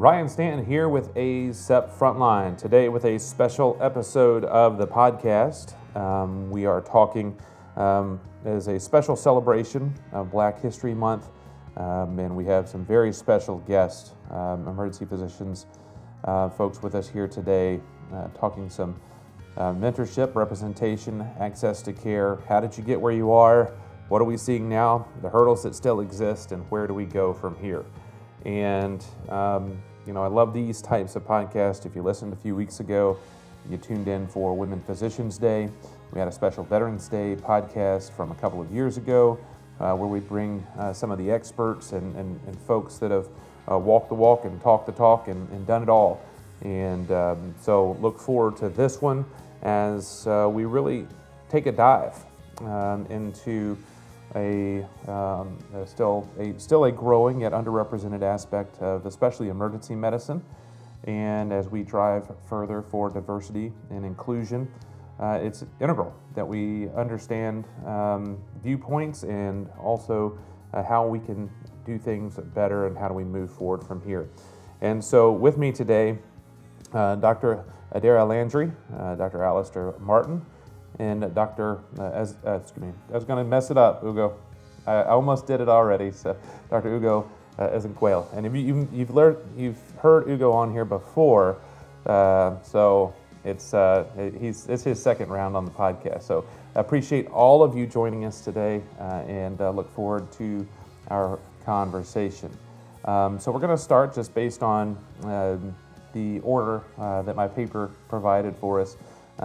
Ryan Stanton here with ACEP Frontline. Today, with a special episode of the podcast. Um, we are talking um, as a special celebration of Black History Month, um, and we have some very special guests, um, emergency physicians, uh, folks with us here today, uh, talking some uh, mentorship, representation, access to care. How did you get where you are? What are we seeing now? The hurdles that still exist, and where do we go from here? And um, you know, I love these types of podcasts. If you listened a few weeks ago, you tuned in for Women Physicians Day. We had a special Veterans Day podcast from a couple of years ago uh, where we bring uh, some of the experts and, and, and folks that have uh, walked the walk and talked the talk and, and done it all. And um, so look forward to this one as uh, we really take a dive um, into a, um, a, still a still a growing yet underrepresented aspect of especially emergency medicine. And as we drive further for diversity and inclusion, uh, it's integral that we understand um, viewpoints and also uh, how we can do things better and how do we move forward from here. And so, with me today, uh, Dr. Adaira Landry, uh, Dr. Alistair Martin, and Dr. Uh, as, uh, excuse me, I was going to mess it up, Ugo. I, I, almost did it already. So, Dr. Ugo uh, Ezenkwele. And if you, have you've learned, you've heard Ugo on here before, uh, so it's uh, he's it's his second round on the podcast. So, I appreciate all of you joining us today, uh, and look forward to our conversation. Um, so, we're going to start just based on um, the order that my paper provided for us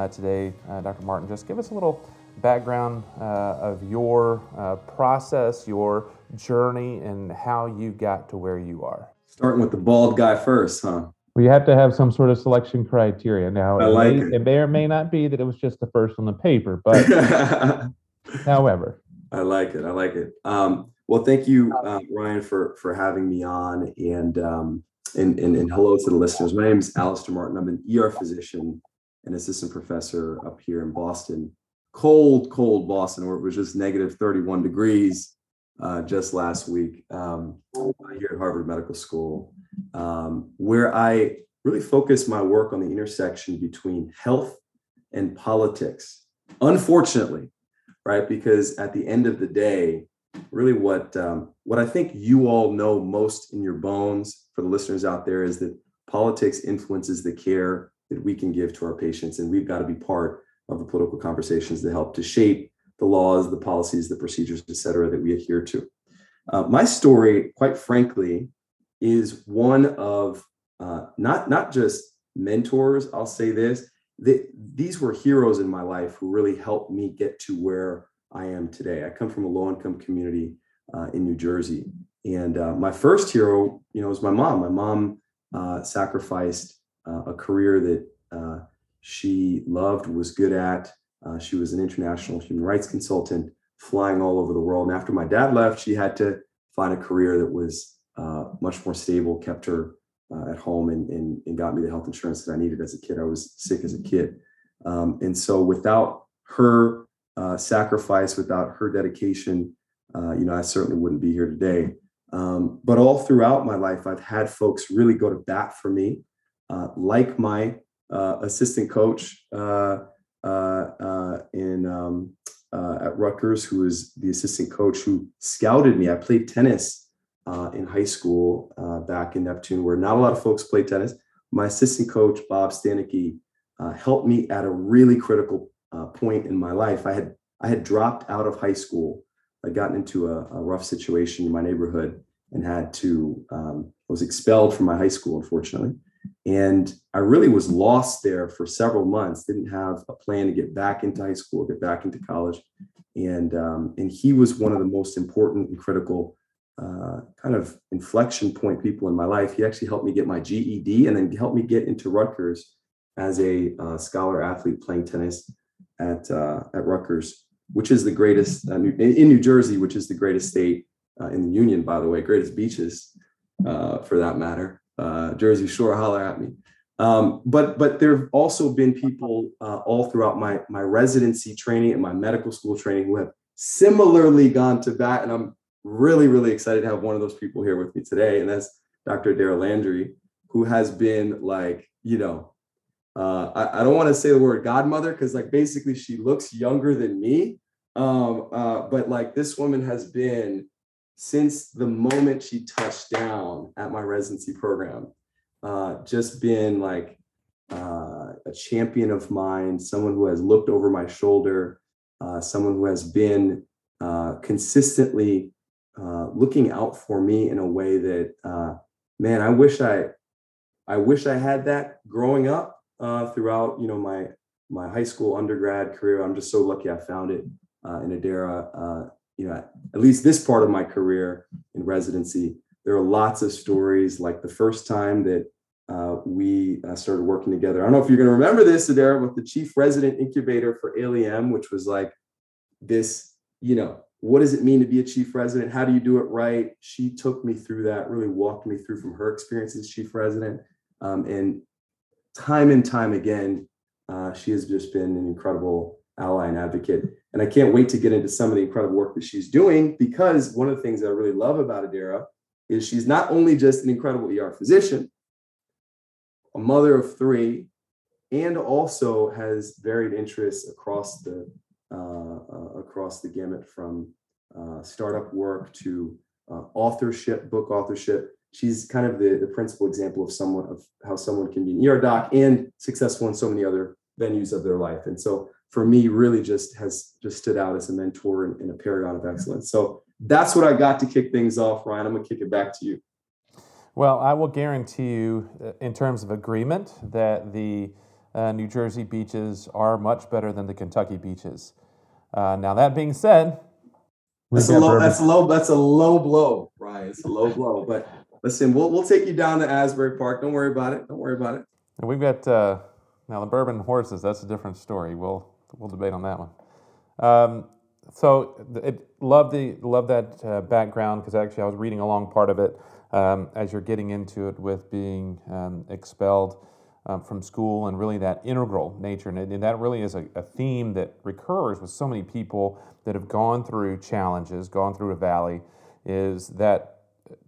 today, uh, Dr. Martin. Just give us a little background uh, of your uh, process, your journey, and how you got to where you are. Starting with the bald guy first, huh? We have to have some sort of selection criteria. Now, I like it, may, it. it may or may not be that it was just the first on the paper, but however. I like it. I like it. Um, well, thank you, uh, Ryan, for for having me on, and, um, and and and hello to the listeners. My name is Alistair Martin. I'm an ER physician an assistant professor up here in Boston, cold, cold Boston, where it was just negative 31 degrees uh, just last week um, here at Harvard Medical School, um, where I really focus my work on the intersection between health and politics. Unfortunately, right? Because at the end of the day, really what um, what I think you all know most in your bones for the listeners out there is that politics influences the care that we can give to our patients. And we've got to be part of the political conversations that help to shape the laws, the policies, the procedures, et cetera, that we adhere to. Uh, my story, quite frankly, is one of uh, not, not just mentors, I'll say this, they, these were heroes in my life who really helped me get to where I am today. I come from a low income community uh, in New Jersey. And uh, my first hero, you know, was my mom. My mom uh, sacrificed uh, a career that uh, she loved, was good at. Uh, she was an international human rights consultant, flying all over the world. And after my dad left, she had to find a career that was uh, much more stable, kept her uh, at home, and, and, and, got me the health insurance that I needed as a kid. I was sick as a kid. Um, and so without her uh, sacrifice, without her dedication, you know, I certainly wouldn't be here today. Um, but all throughout my life, I've had folks really go to bat for me like my uh, assistant coach uh, uh, in um, at Rutgers, who is the assistant coach who scouted me. I played tennis in high school back in Neptune, where not a lot of folks play tennis. My assistant coach, Bob Stanicki, helped me at a really critical point in my life. I had I had dropped out of high school. I'd gotten into a, a rough situation in my neighborhood and had to um, was expelled from my high school, unfortunately. And I really was lost there for several months, didn't have a plan to get back into high school, get back into college. And, um, and he was one of the most important and critical uh, kind of inflection point people in my life. He actually helped me get my GED and then helped me get into Rutgers as a uh, scholar athlete playing tennis at, uh, at Rutgers, which is the greatest uh, in New Jersey, which is the greatest state uh, in the union, by the way, greatest beaches uh, for that matter uh, Jersey Shore, holler at me. Um, but but there have also been people uh, all throughout my my residency training and my medical school training who have similarly gone to bat, and I'm really really excited to have one of those people here with me today, and that's Dr. Adaira Landry, who has been like, you know, uh, I, I don't want to say the word godmother because like basically she looks younger than me. Um, uh, but like this woman has been since the moment she touched down at my residency program, uh, just been like uh, a champion of mine, someone who has looked over my shoulder, uh, someone who has been uh, consistently uh, looking out for me in a way that, uh, man, I wish I, I wish I had that growing up throughout, you know, my my high school undergrad career. I'm just so lucky I found it in Adaira. You know, at least this part of my career in residency, there are lots of stories. Like the first time that uh, we uh, started working together. I don't know if you're going to remember this, Adaira, with the chief resident incubator for ALiEM, which was like this, you know, what does it mean to be a chief resident? How do you do it right? She took me through that, really walked me through from her experience as chief resident. Um, and time and time again, uh, she has just been an incredible ally and advocate. And I can't wait to get into some of the incredible work that she's doing because one of the things that I really love about Adaira is she's not only just an incredible ER physician, a mother of three, and also has varied interests across the uh, uh, across the gamut from uh, startup work to uh, authorship, book authorship. She's kind of the, the principal example of someone of how someone can be an ER doc and successful in so many other venues of their life. And so for me, really just has just stood out as a mentor and, and a paragon of excellence. So that's what I got to kick things off, Ryan. I'm gonna kick it back to you. Well, I will guarantee you, uh, in terms of agreement, that the uh, New Jersey beaches are much better than the Kentucky beaches. Uh, now, that being said, that's a low. That's a low. That's a low blow, Ryan. It's a low blow. But listen, we'll we'll take you down to Asbury Park. Don't worry about it. Don't worry about it. And we've got uh, now the bourbon horses. That's a different story. We'll we'll debate on that one. Um, so it, love the love that uh, background because actually I was reading along part of it um, as you're getting into it with being um, expelled um, from school and really that integral nature. And, and that really is a, a, theme that recurs with so many people that have gone through challenges, gone through a valley, is that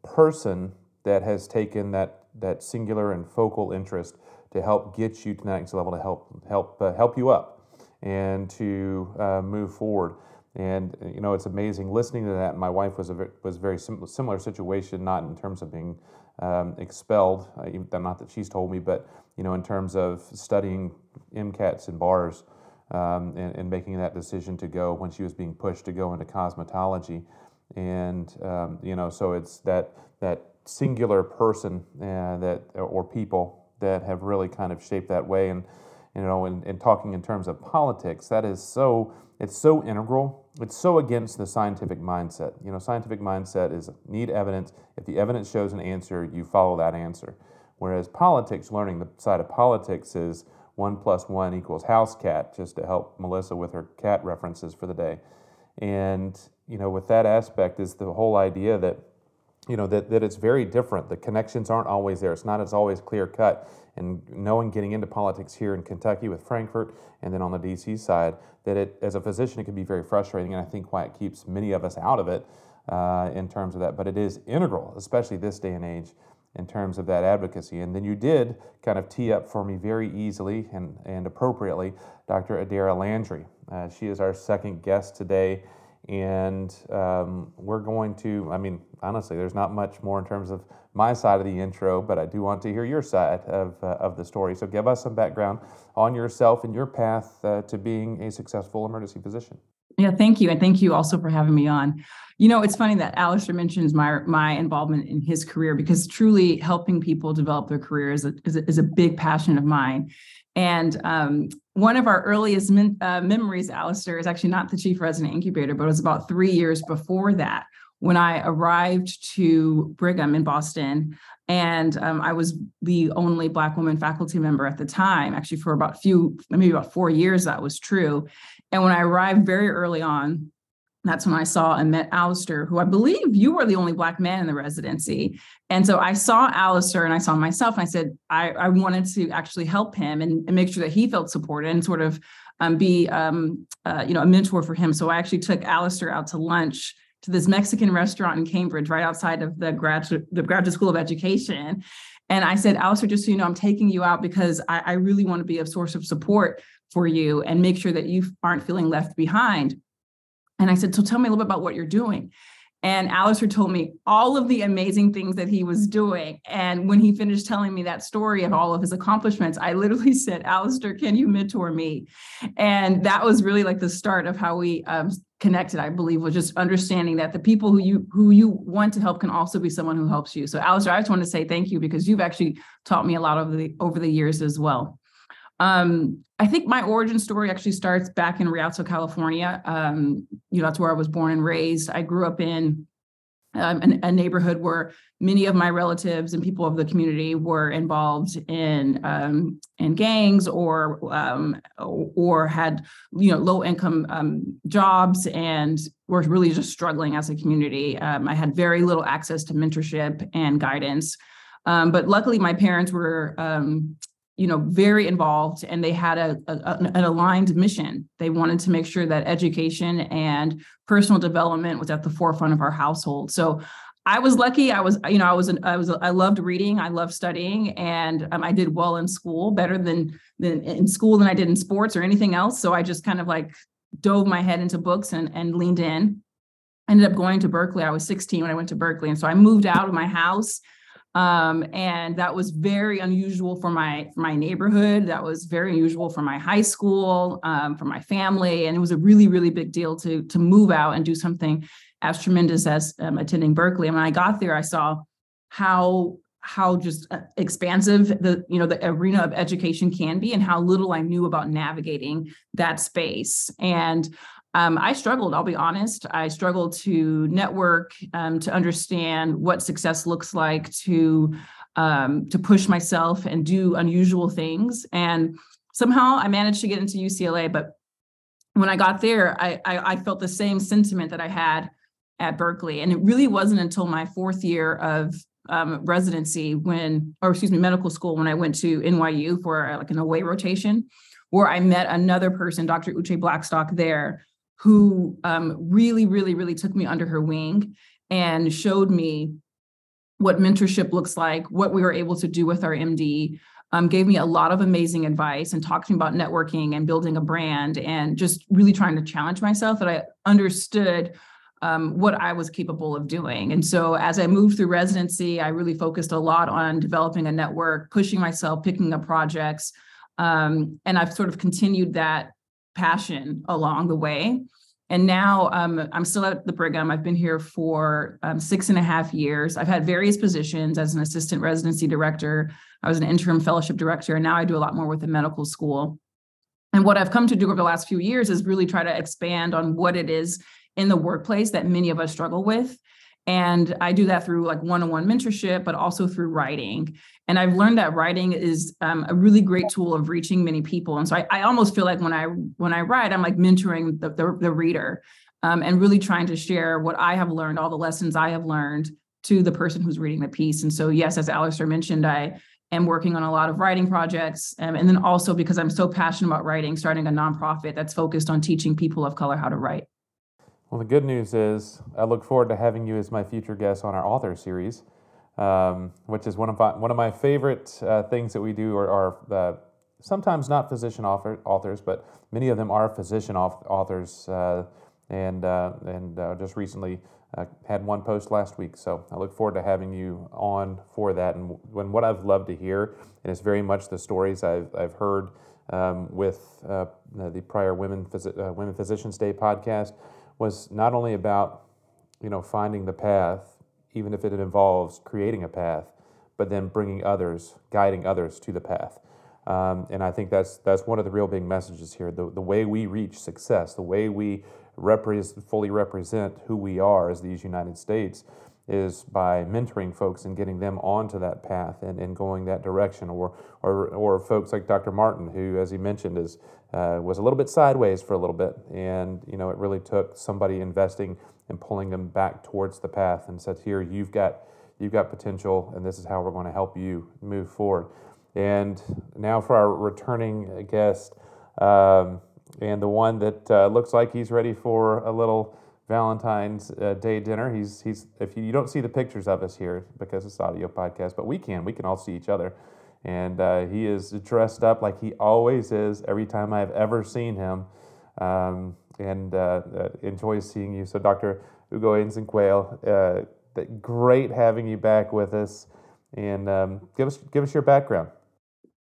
person that has taken that, that singular and focal interest to help get you to the next level, to help, help, uh, help you up and to uh, move forward. And you know, it's amazing listening to that. My wife was a was a very sim- similar situation, not in terms of being um, expelled, uh, not that she's told me, but you know, in terms of studying MCATs and bars um, and, and, making that decision to go when she was being pushed to go into cosmetology, and um, you know, so it's that that singular person uh, that or people that have really kind of shaped that way and you know, and, talking in terms of politics, that is so, it's so integral. It's so against the scientific mindset. You know, scientific mindset is need evidence. If the evidence shows an answer, you follow that answer. Whereas politics, learning the side of politics is one plus one equals house cat, just to help Melissa with her cat references for the day. And, you know, with that aspect is the whole idea that you know that, that it's very different. The connections aren't always there. It's not as always clear cut. And knowing getting into politics here in kentucky with frankfort and then on the dc side that it as a physician it can be very frustrating. And i think why it keeps many of us out of it uh, in terms of that. But it is integral especially this day and age in terms of that advocacy. And then you did kind of tee up for me very easily and, and appropriately dr adaira landry. Uh, she is our second guest today and um, we're going to, I mean, honestly, there's not much more in terms of my side of the intro, but I do want to hear your side of, uh, of the story. So give us some background on yourself and your path uh, to being a successful emergency physician. Yeah, thank you. And thank you also for having me on. You know, it's funny that Alistair mentions my my involvement in his career because truly helping people develop their career is a, is a, is a big passion of mine. And um, one of our earliest min, uh, memories, Alistair, is actually not the chief resident incubator, but it was about three years before that when I arrived to Brigham in Boston. And um, I was the only Black woman faculty member at the time, actually, for about few, maybe about four years, that was true. And when I arrived very early on, that's when I saw and met Alistair, who I believe you were the only Black man in the residency. And so I saw Alistair and I saw myself, and I said, I, I wanted to actually help him and, and, make sure that he felt supported and sort of um, be, um, uh, you know, a mentor for him. So I actually took Alistair out to lunch to this Mexican restaurant in Cambridge, right outside of the graduate the graduate school of education. And I said, Alistair, just so you know, I'm taking you out because I, I really want to be a source of support for you and make sure that you aren't feeling left behind. And I said, So tell me a little bit about what you're doing. And Alistair told me all of the amazing things that he was doing. And when he finished telling me that story of all of his accomplishments, I literally said, Alistair, can you mentor me? And that was really like the start of how we um, connected, I believe, was just understanding that the people who you who you want to help can also be someone who helps you. So Alistair, I just want to say thank you because you've actually taught me a lot over the over the years as well. Um, I think my origin story actually starts back in Rialto, California. Um, you know, that's where I was born and raised. I grew up in um, an, a neighborhood where many of my relatives and people of the community were involved in um, in gangs or um, or had you know low income um, jobs and were really just struggling as a community. Um, I had very little access to mentorship and guidance. Um, but luckily, my parents were you know very involved and they had a, a, an aligned mission. They wanted to make sure that education and personal development was at the forefront of our household. So i was lucky. I was you know i was an, i was i loved reading. I loved studying and um, i did well in school better than than in school than i did in sports or anything else. So i just kind of like dove my head into books and and leaned in. I ended up going to berkeley. I was 16 when i went to berkeley and so i moved out of my house um, and that was very unusual for my for my neighborhood. That was very unusual for my high school, um, for my family, and it was a really really big deal to to move out and do something as tremendous as um, attending Berkeley. And when I got there, I saw how how just uh, expansive the you know the arena of education can be and how little i knew about navigating that space and um, I struggled, I'll be honest. I struggled to network, um, to understand what success looks like, to um, to push myself and do unusual things. And somehow I managed to get into UCLA. But when I got there, I, I, I felt the same sentiment that I had at Berkeley. And it really wasn't until my fourth year of um, residency when, or excuse me, medical school when I went to NYU for like an away rotation, where I met another person, Dr. Uche Blackstock, there, who um, really, really, really took me under her wing and showed me what mentorship looks like, what we were able to do with our MD, um, gave me a lot of amazing advice and talked to me about networking and building a brand and just really trying to challenge myself that I understood um, what I was capable of doing. And so as I moved through residency, I really focused a lot on developing a network, pushing myself, picking up projects. Um, and I've sort of continued that passion along the way. And now um, I'm still at the Brigham. I've been here for um, six and a half years. I've had various positions as an assistant residency director. I was an interim fellowship director, and now I do a lot more with the medical school. And what I've come to do over the last few years is really try to expand on what it is in the workplace that many of us struggle with and I do that through like one on one mentorship, but also through writing. And I've learned that writing is um, a really great tool of reaching many people. And so I, I, almost feel like when I when I write, I'm like mentoring the, the, the reader um, and really trying to share what I have learned, all the lessons I have learned to the person who's reading the piece. And so, yes, as Alistair mentioned, I am working on a lot of writing projects. Um, and then also because I'm so passionate about writing, starting a nonprofit that's focused on teaching people of color how to write. Well, the good news is I look forward to having you as my future guest on our author series, um, which is one of my, one of my favorite uh, things that we do are, are uh, sometimes not physician author, authors, but many of them are physician authors. Uh, and uh, and uh, just recently uh, had one post last week. So I look forward to having you on for that. And when what I've loved to hear, and it's very much the stories I've, I've heard um, with the prior Women, Phys- Women Physicians Day podcast was not only about you know finding the path, even if it involves creating a path, but then bringing others, guiding others to the path. Um, and I think that's that's one of the real big messages here. The, the way we reach success, the way we repre- fully represent who we are as these United States, is by mentoring folks and getting them onto that path and, and going that direction. Or, or, or folks like Dr. Martin, who, as he mentioned, is, uh, was a little bit sideways for a little bit. And, you know, it really took somebody investing and pulling them back towards the path and said, here, you've got, you've got potential and this is how we're going to help you move forward. And now for our returning guest, um, and the one that uh, looks like he's ready for a little Valentine's uh, Day dinner. He's he's if you, you, don't see the pictures of us here because it's audio podcast, but we can we can all see each other, and uh, he is dressed up like he always is every time I've ever seen him, um, and uh, uh enjoys seeing you. So Dr. Ugo Ezenkwele, uh, great having you back with us, and um, give us give us your background.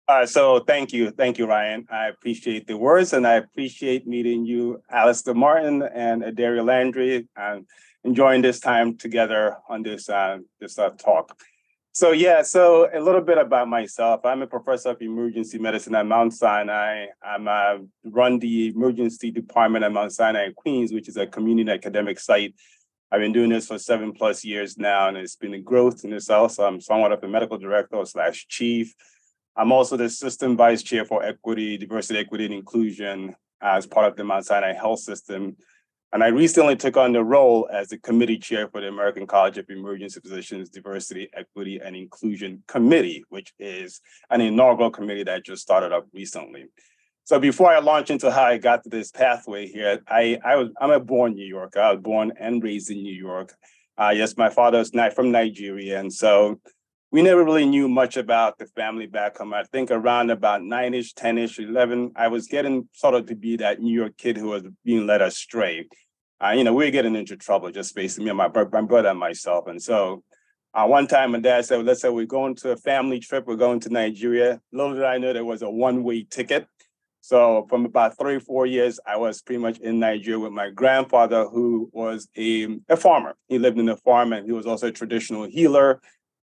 Uh, so thank you, thank you, Ryan. I appreciate the words, and I appreciate meeting you, Alistair Martin and Adaira Landry, and enjoying this time together on this uh, this uh, talk. So yeah, so a little bit about myself. I'm a professor of emergency medicine at Mount Sinai. I'm run the emergency department at Mount Sinai in Queens, which is a community academic site. I've been doing this for seven plus years now, and it's been a growth in itself. So I'm somewhat of a medical director slash chief. I'm also the Assistant Vice Chair for Equity, Diversity, Equity, and Inclusion as part of the Mount Sinai Health System. And I recently took on the role as the committee chair for the American College of Emergency Physicians Diversity, Equity, and Inclusion Committee, which is an inaugural committee that just started up recently. So before I launch into how I got to this pathway here, I, I was I'm a born New Yorker. I was born and raised in New York. Uh, yes, my father is not from Nigeria, and so we never really knew much about the family back home. I think around about nine-ish, 10-ish, 11, I was getting sort of to be that New York kid who was being led astray. You know, we were getting into trouble just basically me and my, my brother and myself. And so uh, one time my dad said, let's say we're going to a family trip, we're going to Nigeria. Little did I know there was a one-way ticket. So from about three, four years, I was pretty much in Nigeria with my grandfather, who was a, a farmer. He lived in a farm and he was also a traditional healer.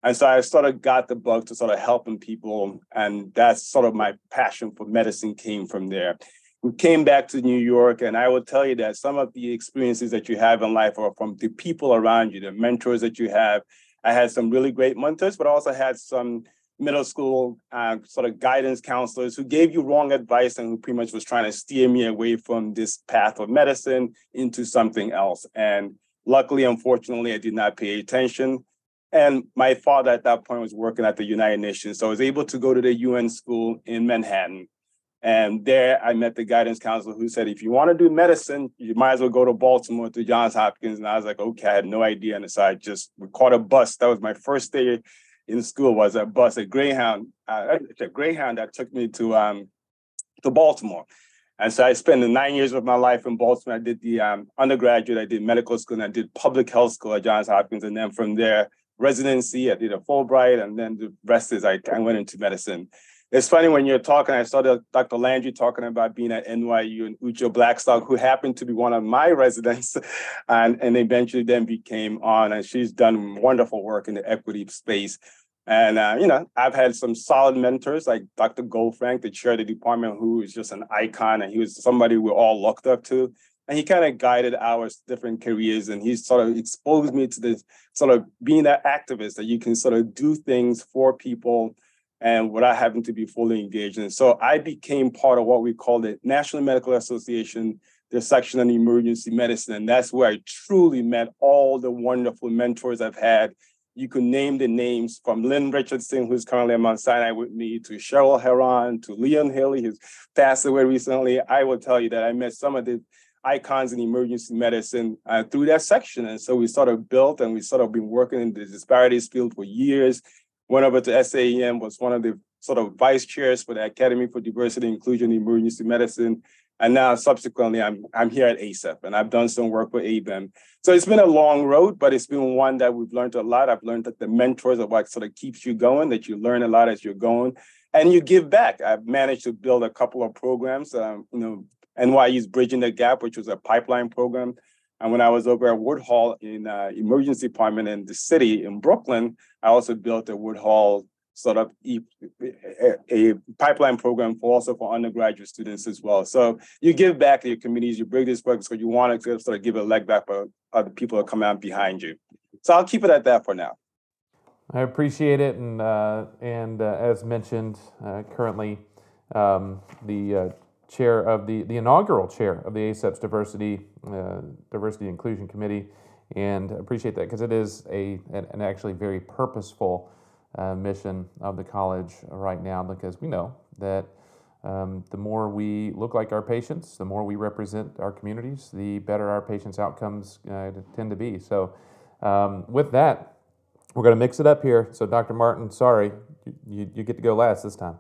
And so I sort of got the bug to sort of helping people. And that's sort of my passion for medicine came from there. We came back to New York, and I will tell you that some of the experiences that you have in life are from the people around you, the mentors that you have. I had some really great mentors, but also had some middle school uh, sort of guidance counselors who gave you wrong advice and who pretty much was trying to steer me away from this path of medicine into something else. And luckily, unfortunately, I did not pay attention. And my father at that point was working at the United Nations. So I was able to go to the UN school in Manhattan. And there I met the guidance counselor who said, if you want to do medicine, you might as well go to Baltimore to Johns Hopkins. And I was like, okay, I had no idea. And so I just caught a bus. That was my first day in school was a bus, a Greyhound, uh, a Greyhound that took me to um, to Baltimore. And so I spent the nine years of my life in Baltimore. I did the um, undergraduate, I did medical school, and I did public health school at Johns Hopkins. And then from there, residency, I did a Fulbright, and then the rest is I, I went into medicine. It's funny when you're talking, I saw Dr. Landry talking about being at NYU and Uche Blackstock, who happened to be one of my residents and, and eventually then became on. And she's done wonderful work in the equity space. And, uh, you know, I've had some solid mentors like Dr. Goldfrank, the chair of the department, who is just an icon. And he was somebody we all looked up to and he kind of guided our different careers and he sort of exposed me to this sort of being that activist that you can sort of do things for people and without having to be fully engaged in. so i became part of what we call the national medical association the section on emergency medicine and that's where i truly met all the wonderful mentors i've had you can name the names from Lynne Richardson, who's currently at Mount Sinai with me, to Sheryl Heron, to Leon Haley, who's passed away recently. I will tell you that I met some of the icons in emergency medicine uh, through that section. And so we sort of built and we sort of been working in the disparities field for years. Went over to SAEM, was one of the sort of vice chairs for the Academy for Diversity, Inclusion, in Emergency Medicine. And now subsequently, I'm, I'm here at ACEP and I've done some work with ABEM. So it's been a long road, but it's been one that we've learned a lot. I've learned that the mentors are what sort of keeps you going, that you learn a lot as you're going and you give back. I've managed to build a couple of programs, um, you know, NYU's Bridging the Gap, which was a pipeline program. And when I was over at Woodhull in uh, emergency department in the city in Brooklyn, I also built a Woodhull sort of a, a, pipeline program for also for undergraduate students as well. So you give back to your communities, you bring this work because you want to sort of give a leg back for other people that come out behind you. So I'll keep it at that for now. I appreciate it, and uh, and uh, as mentioned, uh, currently um, the uh, chair of the, the inaugural chair of the ACEP's Diversity uh, Diversity Inclusion Committee, and appreciate that because it is a an, an actually very purposeful uh, mission of the college right now because we know that um, the more we look like our patients, the more we represent our communities, the better our patients' outcomes uh, tend to be. So, um, with that, we're going to mix it up here. So, Dr. Martin, sorry, you, you get to go last this time.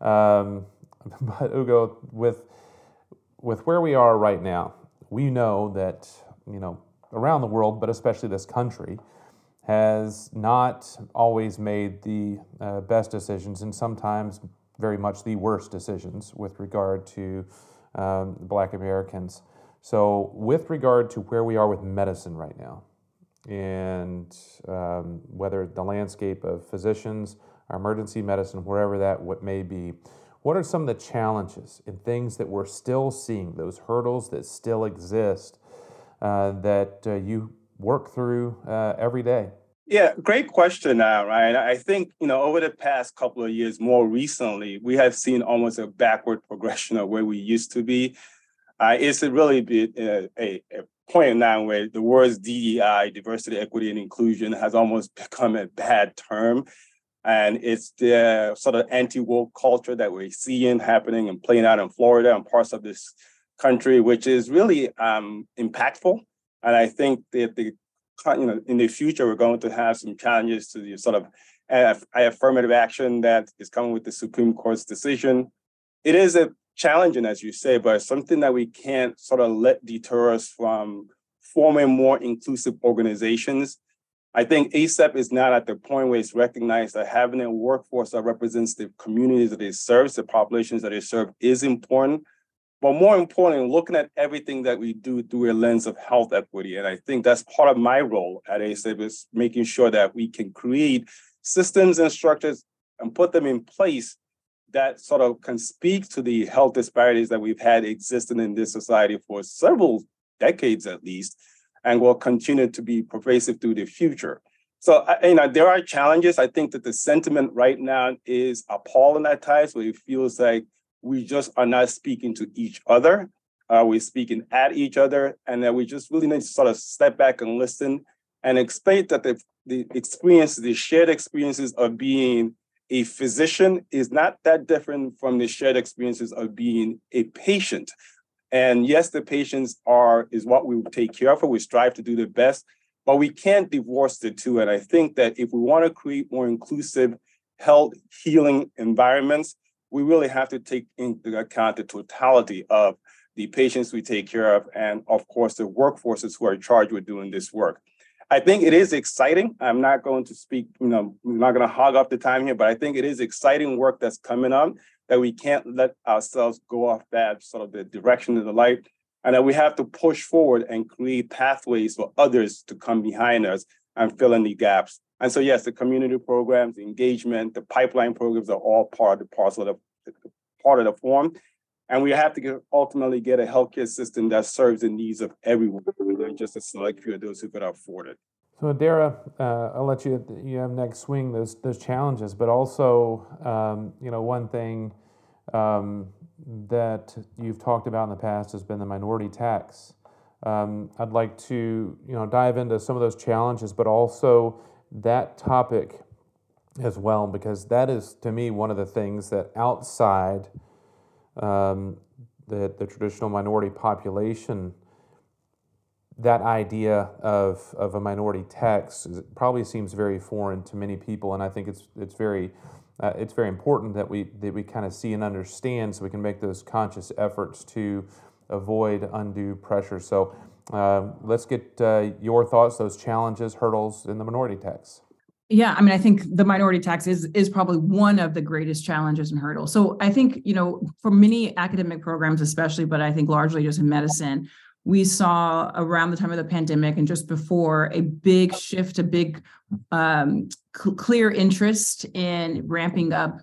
Um, but Ugo, with with where we are right now, we know that you know around the world, but especially this country, has not always made the uh, best decisions, and sometimes very much the worst decisions with regard to um, Black Americans. So, with regard to where we are with medicine right now, and um, whether the landscape of physicians, our emergency medicine, wherever that what may be. What are some of the challenges and things that we're still seeing, those hurdles that still exist uh, that uh, you work through uh, every day? Yeah, great question, now, Ryan. I think you know over the past couple of years, more recently, we have seen almost a backward progression of where we used to be. Uh, it's really been a, a, a point now where the words DEI, diversity, equity, and inclusion, has almost become a bad term. And it's the sort of anti-woke culture that we're seeing happening and playing out in Florida and parts of this country, which is really um, impactful. And I think that the you know in the future we're going to have some challenges to the sort of affirmative action that is coming with the Supreme Court's decision. It is a challenging, as you say, but something that we can't sort of let deter us from forming more inclusive organizations. I think ACEP is not at the point where it's recognized that having a workforce that represents the communities that it serves, the populations that it serves, is important. But more importantly, looking at everything that we do through a lens of health equity. And I think that's part of my role at ACEP is making sure that we can create systems and structures and put them in place that sort of can speak to the health disparities that we've had existing in this society for several decades at least, and will continue to be pervasive through the future. So, you know, there are challenges. I think that the sentiment right now is appalling at times, where it feels like we just are not speaking to each other. Uh, we're speaking at each other, and that we just really need to sort of step back and listen and explain that the, the experience, the shared experiences of being a physician is not that different from the shared experiences of being a patient. And yes, the patients are is what we take care of. We strive to do the best, but we can't divorce the two. And I think that if we want to create more inclusive health healing environments, we really have to take into account the totality of the patients we take care of, and of course the workforces who are charged with doing this work. I think it is exciting. I'm not going to speak, you know, I'm not going to hog up the time here, but I think it is exciting work that's coming up that we can't let ourselves go off that sort of the direction of the light, and that we have to push forward and create pathways for others to come behind us and fill in the gaps. And so, yes, the community programs, the engagement, the pipeline programs are all part of the parcel of the, part of the form. And we have to get, ultimately get a healthcare system that serves the needs of everyone, not just a select few of those who could afford it. So, Dara, uh, I'll let you you have next swing those those challenges, but also, um, you know, one thing um, that you've talked about in the past has been the minority tax. Um, I'd like to you know dive into some of those challenges, but also that topic as well, because that is to me one of the things that outside um, the, the traditional minority population, that idea of, of a minority tax probably seems very foreign to many people, and I think it's it's very uh, it's very important that we that we kind of see and understand, so we can make those conscious efforts to avoid undue pressure. So uh, let's get uh, your thoughts, those challenges, hurdles in the minority tax. Yeah, I mean, I think the minority tax is is probably one of the greatest challenges and hurdles. So I think you know, for many academic programs, especially, but I think largely just in medicine, we saw around the time of the pandemic and just before a big shift, a big um, cl- clear interest in ramping up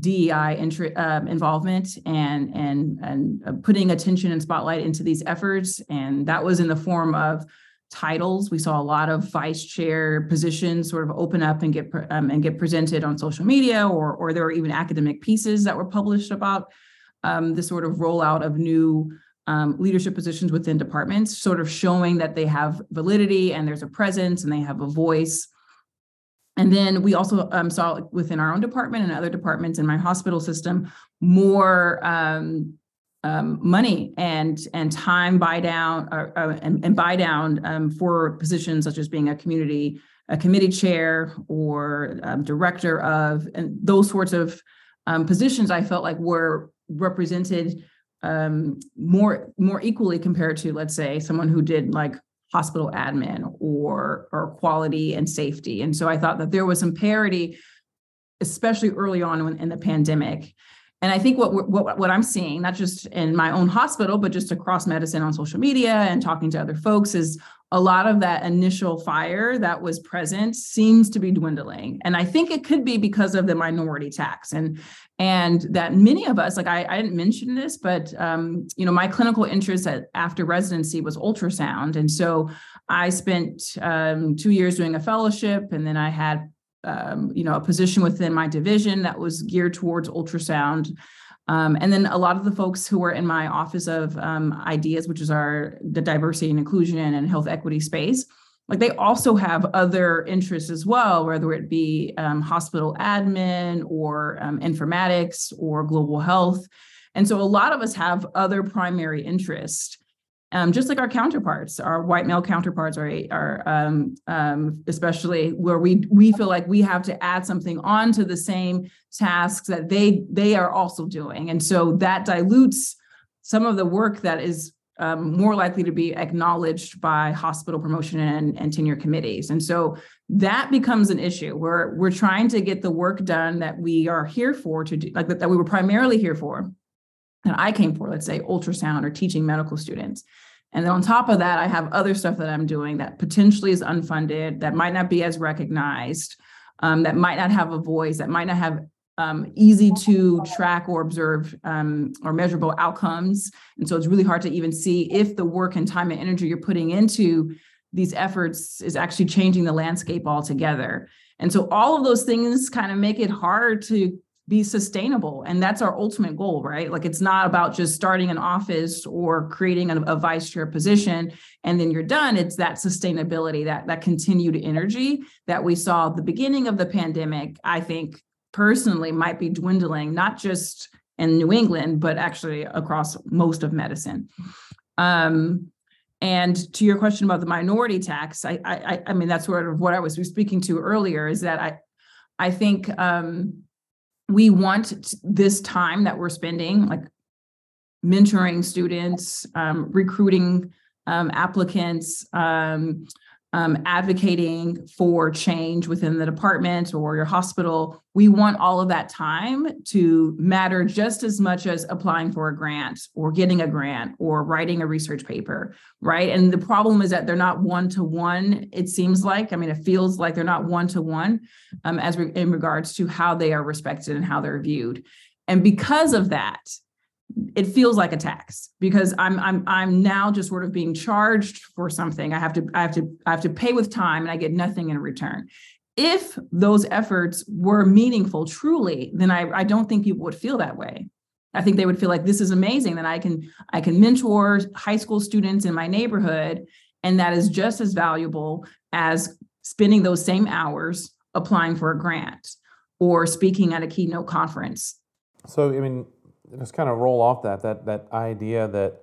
DEI um, involvement and and and uh, putting attention and spotlight into these efforts, and that was in the form of titles. We saw a lot of vice chair positions sort of open up and get um, and get presented on social media, or or there were even academic pieces that were published about um, the sort of rollout of new um, leadership positions within departments, sort of showing that they have validity and there's a presence and they have a voice. and then we also um, saw within our own department and other departments in my hospital system more um, um, money and and time buy down uh, uh, and, and, buy down um, for positions such as being a community a committee chair or um, director of and those sorts of positions I felt like were represented Um, more more equally compared to let's say someone who did like hospital admin or or quality and safety. And so I thought that there was some parity, especially early on in the pandemic. And I think what, what what I'm seeing, not just in my own hospital, but just across medicine on social media and talking to other folks, is a lot of that initial fire that was present seems to be dwindling. And i think it could be because of the minority tax. And and that many of us like i, I didn't mention this but um, you know my clinical interest at, after residency was ultrasound. And so i spent um, two years doing a fellowship and then i had um, you know a position within my division that was geared towards ultrasound um, and then a lot of the folks who were in my office of um, ideas, which is our the diversity and inclusion and health equity space, like they also have other interests as well, whether it be um, hospital admin or um, informatics or global health. And so a lot of us have other primary interests um, just like our counterparts, our white male counterparts, are, are um, um, especially where we we feel like we have to add something onto the same tasks that they they are also doing, and so that dilutes some of the work that is um, more likely to be acknowledged by hospital promotion and, and tenure committees. And so that becomes an issue. Where we're trying to get the work done that we are here for to do, like that we were primarily here for that I came for, let's say ultrasound or teaching medical students. And then on top of that, I have other stuff that I'm doing that potentially is unfunded, that might not be as recognized, um, that might not have a voice, that might not have um, easy to track or observe um, or measurable outcomes. And so it's really hard to even see if the work and time and energy you're putting into these efforts is actually changing the landscape altogether. And so all of those things kind of make it hard to be sustainable. And that's our ultimate goal right? Like it's not about just starting an office or creating a, a, vice chair position and then you're done. It's that sustainability that that continued energy that we saw at the beginning of the pandemic i think personally might be dwindling not just in new england but actually across most of medicine. Um, and to your question about the minority tax I, I i mean that's sort of what i was speaking to earlier is that i i think um, we want this time that we're spending like mentoring students um, recruiting um, applicants um, um, advocating for change within the department or your hospital, we want all of that time to matter just as much as applying for a grant or getting a grant or writing a research paper, right? And the problem is that they're not one to one, it seems like. I mean, it feels like they're not one to one as re- in regards to how they are respected and how they're viewed. And because of that, it feels like a tax because I'm I'm I'm now just sort of being charged for something. I have to I have to I have to pay with time and I get nothing in return. If those efforts were meaningful truly, then I, I don't think people would feel that way. I think they would feel like this is amazing that I can I can mentor high school students in my neighborhood and that is just as valuable as spending those same hours applying for a grant or speaking at a keynote conference. So I mean just kind of roll off that that that idea that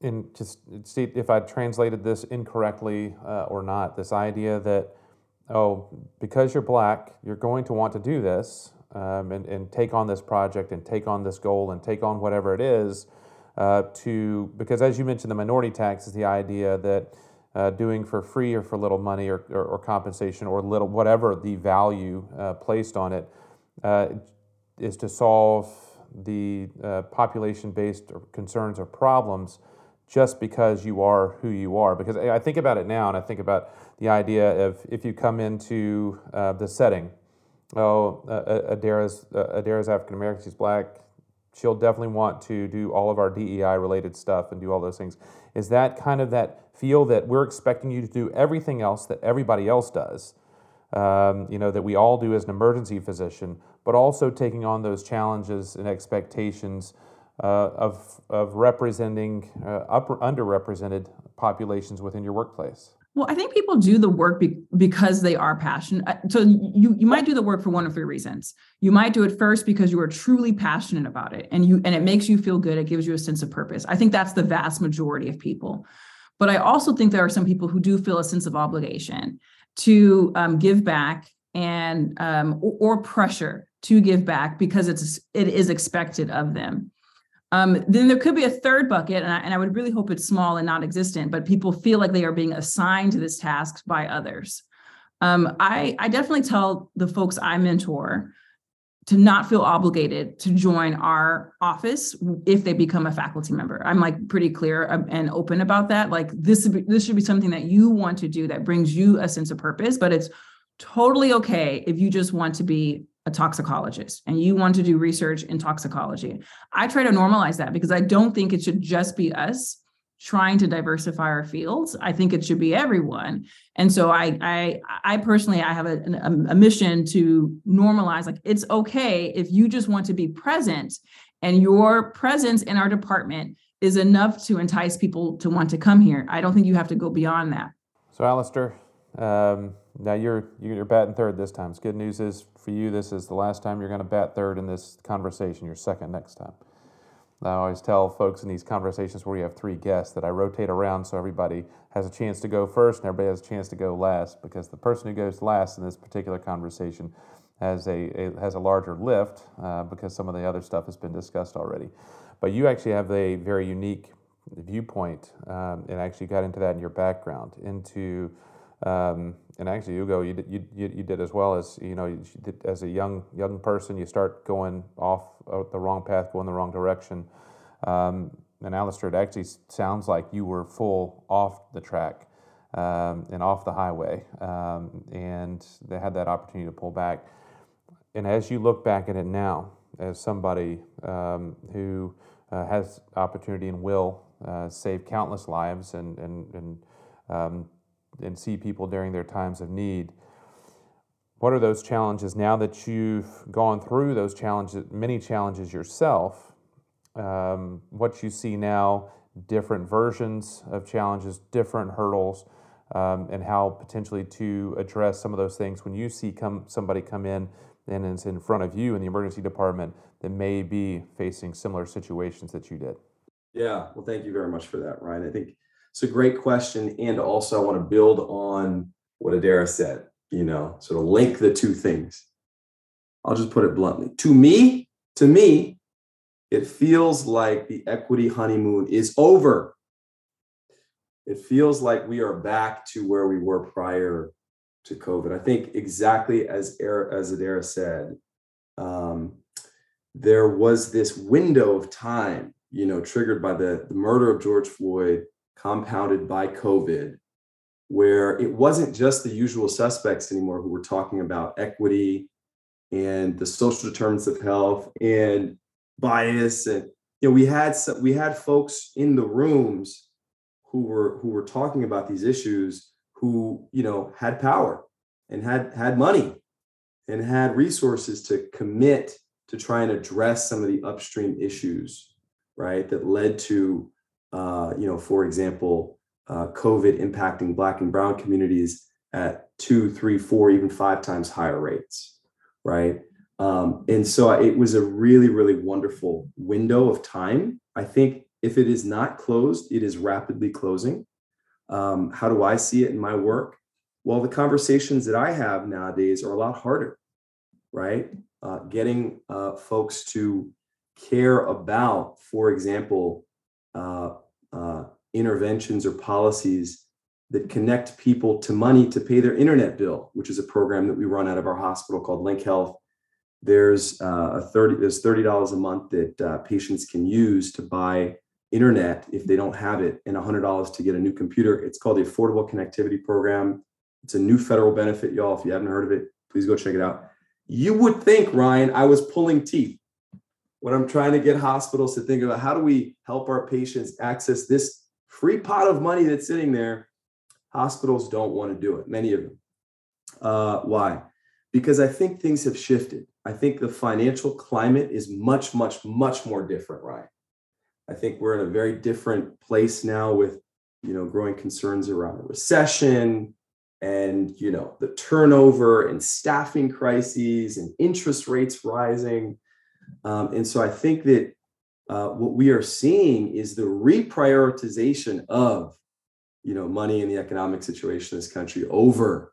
in just see if I translated this incorrectly uh, or not. This idea that oh, because you're black, you're going to want to do this um, and and take on this project and take on this goal and take on whatever it is. Uh, to because as you mentioned, the minority tax is the idea that uh, doing for free or for little money or, or, or compensation or little whatever the value uh, placed on it uh, is to solve the uh, population based concerns or problems just because you are who you are. Because I think about it now and I think about the idea of if you come into uh, the setting, oh, uh, uh Adaira's, uh, Adaira's African American, she's black, she'll definitely want to do all of our DEI related stuff and do all those things. Is that kind of that feel that we're expecting you to do everything else that everybody else does? Um, you know, that we all do as an emergency physician, but also taking on those challenges and expectations uh, of, of representing uh, upper, underrepresented populations within your workplace? Well, I think people do the work be- because they are passionate. Uh, so you you might do the work for one of three reasons. You might do it first because you are truly passionate about it, and you and it makes you feel good. It gives you a sense of purpose. I think that's the vast majority of people. But I also think there are some people who do feel a sense of obligation to um, give back and um, or, or pressure to give back because it's it is expected of them. Um, then there could be a third bucket, and I, and I would really hope it's small and not existent, but people feel like they are being assigned to this task by others. Um, I, I definitely tell the folks I mentor to not feel obligated to join our office if they become a faculty member. I'm like pretty clear um, and open about that. Like this, this should be something that you want to do that brings you a sense of purpose, but it's totally okay if you just want to be a toxicologist and you want to do research in toxicology. I try to normalize that because I don't think it should just be us trying to diversify our fields. I think it should be everyone. And so I I I personally I have a, a, a mission to normalize like it's okay if you just want to be present and your presence in our department is enough to entice people to want to come here. I don't think you have to go beyond that. So Alistair, um, now you're you're batting third this time. Good news is for you, this is the last time you're going to bat third in this conversation. You're second next time. I always tell folks in these conversations where you have three guests that I rotate around so everybody has a chance to go first and everybody has a chance to go last because the person who goes last in this particular conversation has a, a has a larger lift uh, because some of the other stuff has been discussed already. But you actually have a very unique viewpoint um, and actually got into that in your background into um, and actually, Ugo, you did, you, you, did as well as you know, you did, as a young young person, you start going off the wrong path, going the wrong direction. Um, and Alistair, it actually sounds like you were full off the track um, and off the highway, um, and they had that opportunity to pull back. And as you look back at it now, as somebody um, who uh, has opportunity and will uh, save countless lives and and and um, and see people during their times of need. What are those challenges now that you've gone through those challenges, many challenges yourself? Um, what you see now, different versions of challenges, different hurdles, um, and how potentially to address some of those things when you see come somebody come in and it's in front of you in the emergency department that may be facing similar situations that you did. Yeah, well, thank you very much for that, Ryan. I think it's a great question. And also, I want to build on what Adaira said, you know, sort of link the two things. I'll just put it bluntly. To me, to me, it feels like the equity honeymoon is over. It feels like we are back to where we were prior to COVID. I think exactly as as Adaira said, um, there was this window of time, you know, triggered by the, the murder of George Floyd compounded by COVID, where it wasn't just the usual suspects anymore who were talking about equity and the social determinants of health and bias. And you know we had some, we had folks in the rooms who were who were talking about these issues who you know had power and had had money and had resources to commit to try and address some of the upstream issues right that led to uh, you know, for example, uh, COVID impacting Black and Brown communities at two, three, four, even five times higher rates, right? Um, and so it was a really, really wonderful window of time. I think if it is not closed, it is rapidly closing. Um, how do I see it in my work? Well, the conversations that I have nowadays are a lot harder, right? Uh, getting uh, folks to care about, for example, uh, uh, interventions or policies that connect people to money to pay their internet bill, which is a program that we run out of our hospital called Link Health. There's uh, a 30 there's $30 a month that uh, patients can use to buy internet if they don't have it and $100 to get a new computer. It's called the Affordable Connectivity Program. It's a new federal benefit, y'all. If you haven't heard of it, please go check it out. You would think, Ryan, I was pulling teeth when I'm trying to get hospitals to think about how do we help our patients access this free pot of money that's sitting there, hospitals don't want to do it, many of them. Uh, why? Because I think things have shifted. I think the financial climate is much, much, much more different, right? I think we're in a very different place now with you know, growing concerns around a recession and, you know, the turnover and staffing crises and interest rates rising. Um, and so I think that uh, what we are seeing is the reprioritization of, you know, money in the economic situation in this country over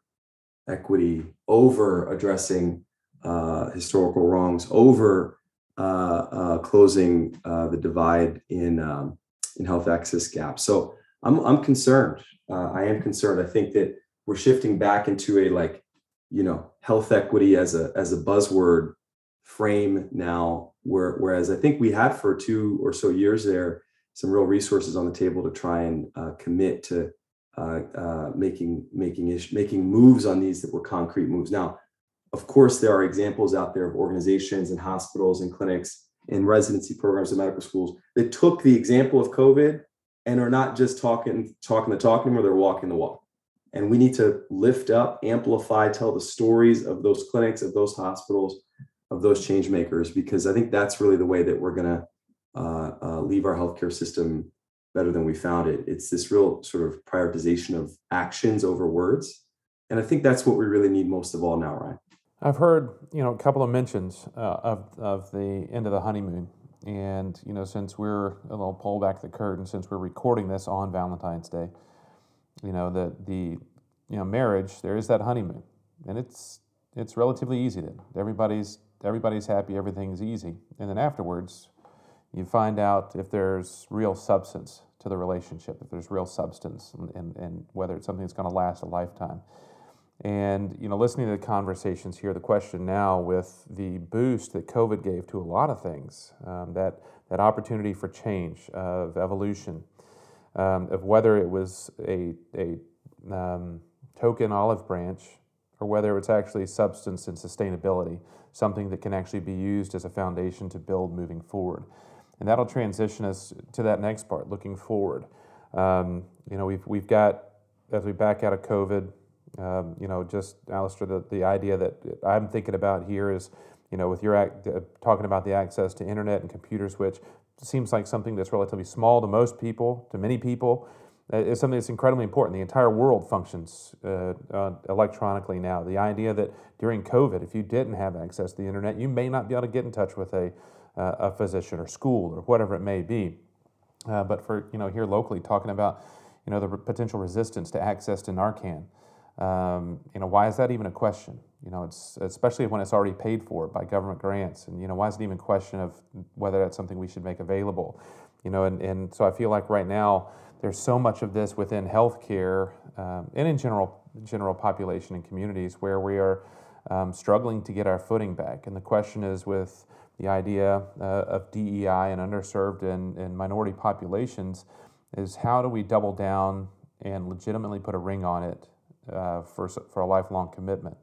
equity, over addressing uh, historical wrongs, over uh, uh, closing uh, the divide in um, in health access gaps. So I'm I'm concerned. Uh, I am concerned. I think that we're shifting back into a like, you know, health equity as a as a buzzword frame now. Where, whereas I think we had for two or so years there some real resources on the table to try and uh, commit to uh, uh, making making ish, making moves on these that were concrete moves. Now, of course, there are examples out there of organizations and hospitals and clinics and residency programs and medical schools that took the example of COVID and are not just talking talking the talk anymore; they're walking the walk. And we need to lift up, amplify, tell the stories of those clinics, of those hospitals, of those change makers, because I think that's really the way that we're going to uh, uh, leave our healthcare system better than we found it. It's this real sort of prioritization of actions over words. And I think that's what we really need most of all now, right? I've heard, you know, a couple of mentions uh, of, of the end of the honeymoon. And, you know, since we're a little pull back the curtain, since we're recording this on Valentine's Day, you know, the, the, you know, marriage, there is that honeymoon. And it's, it's relatively easy then. Everybody's, everybody's happy, everything's easy. And then afterwards, you find out if there's real substance to the relationship, if there's real substance, and, and, and whether it's something that's going to last a lifetime. And you know, listening to the conversations here, the question now with the boost that COVID gave to a lot of things, um, that that opportunity for change, of evolution, um, of whether it was a a um, token olive branch or whether it's actually substance and sustainability, something that can actually be used as a foundation to build moving forward. And that'll transition us to that next part, looking forward. Um, you know, we've, we've got, as we back out of COVID, um, you know, just Alistair, the, the idea that I'm thinking about here is, you know, with your act, uh, talking about the access to internet and computers, which seems like something that's relatively small to most people, to many people, is something that's incredibly important. The entire world functions uh, uh, electronically now. The idea that during COVID, if you didn't have access to the internet, you may not be able to get in touch with a uh, a physician or school or whatever it may be. Uh, but for you know here locally, talking about you know the potential resistance to access to Narcan. Um, you know why is that even a question? You know it's especially when it's already paid for by government grants, and you know why is it even a question of whether that's something we should make available? You know, and, and so I feel like right now there's so much of this within healthcare um, and in general general population and communities where we are um, struggling to get our footing back. And the question is with the idea uh, of DEI and underserved and, and minority populations is how do we double down and legitimately put a ring on it uh, for, for a lifelong commitment.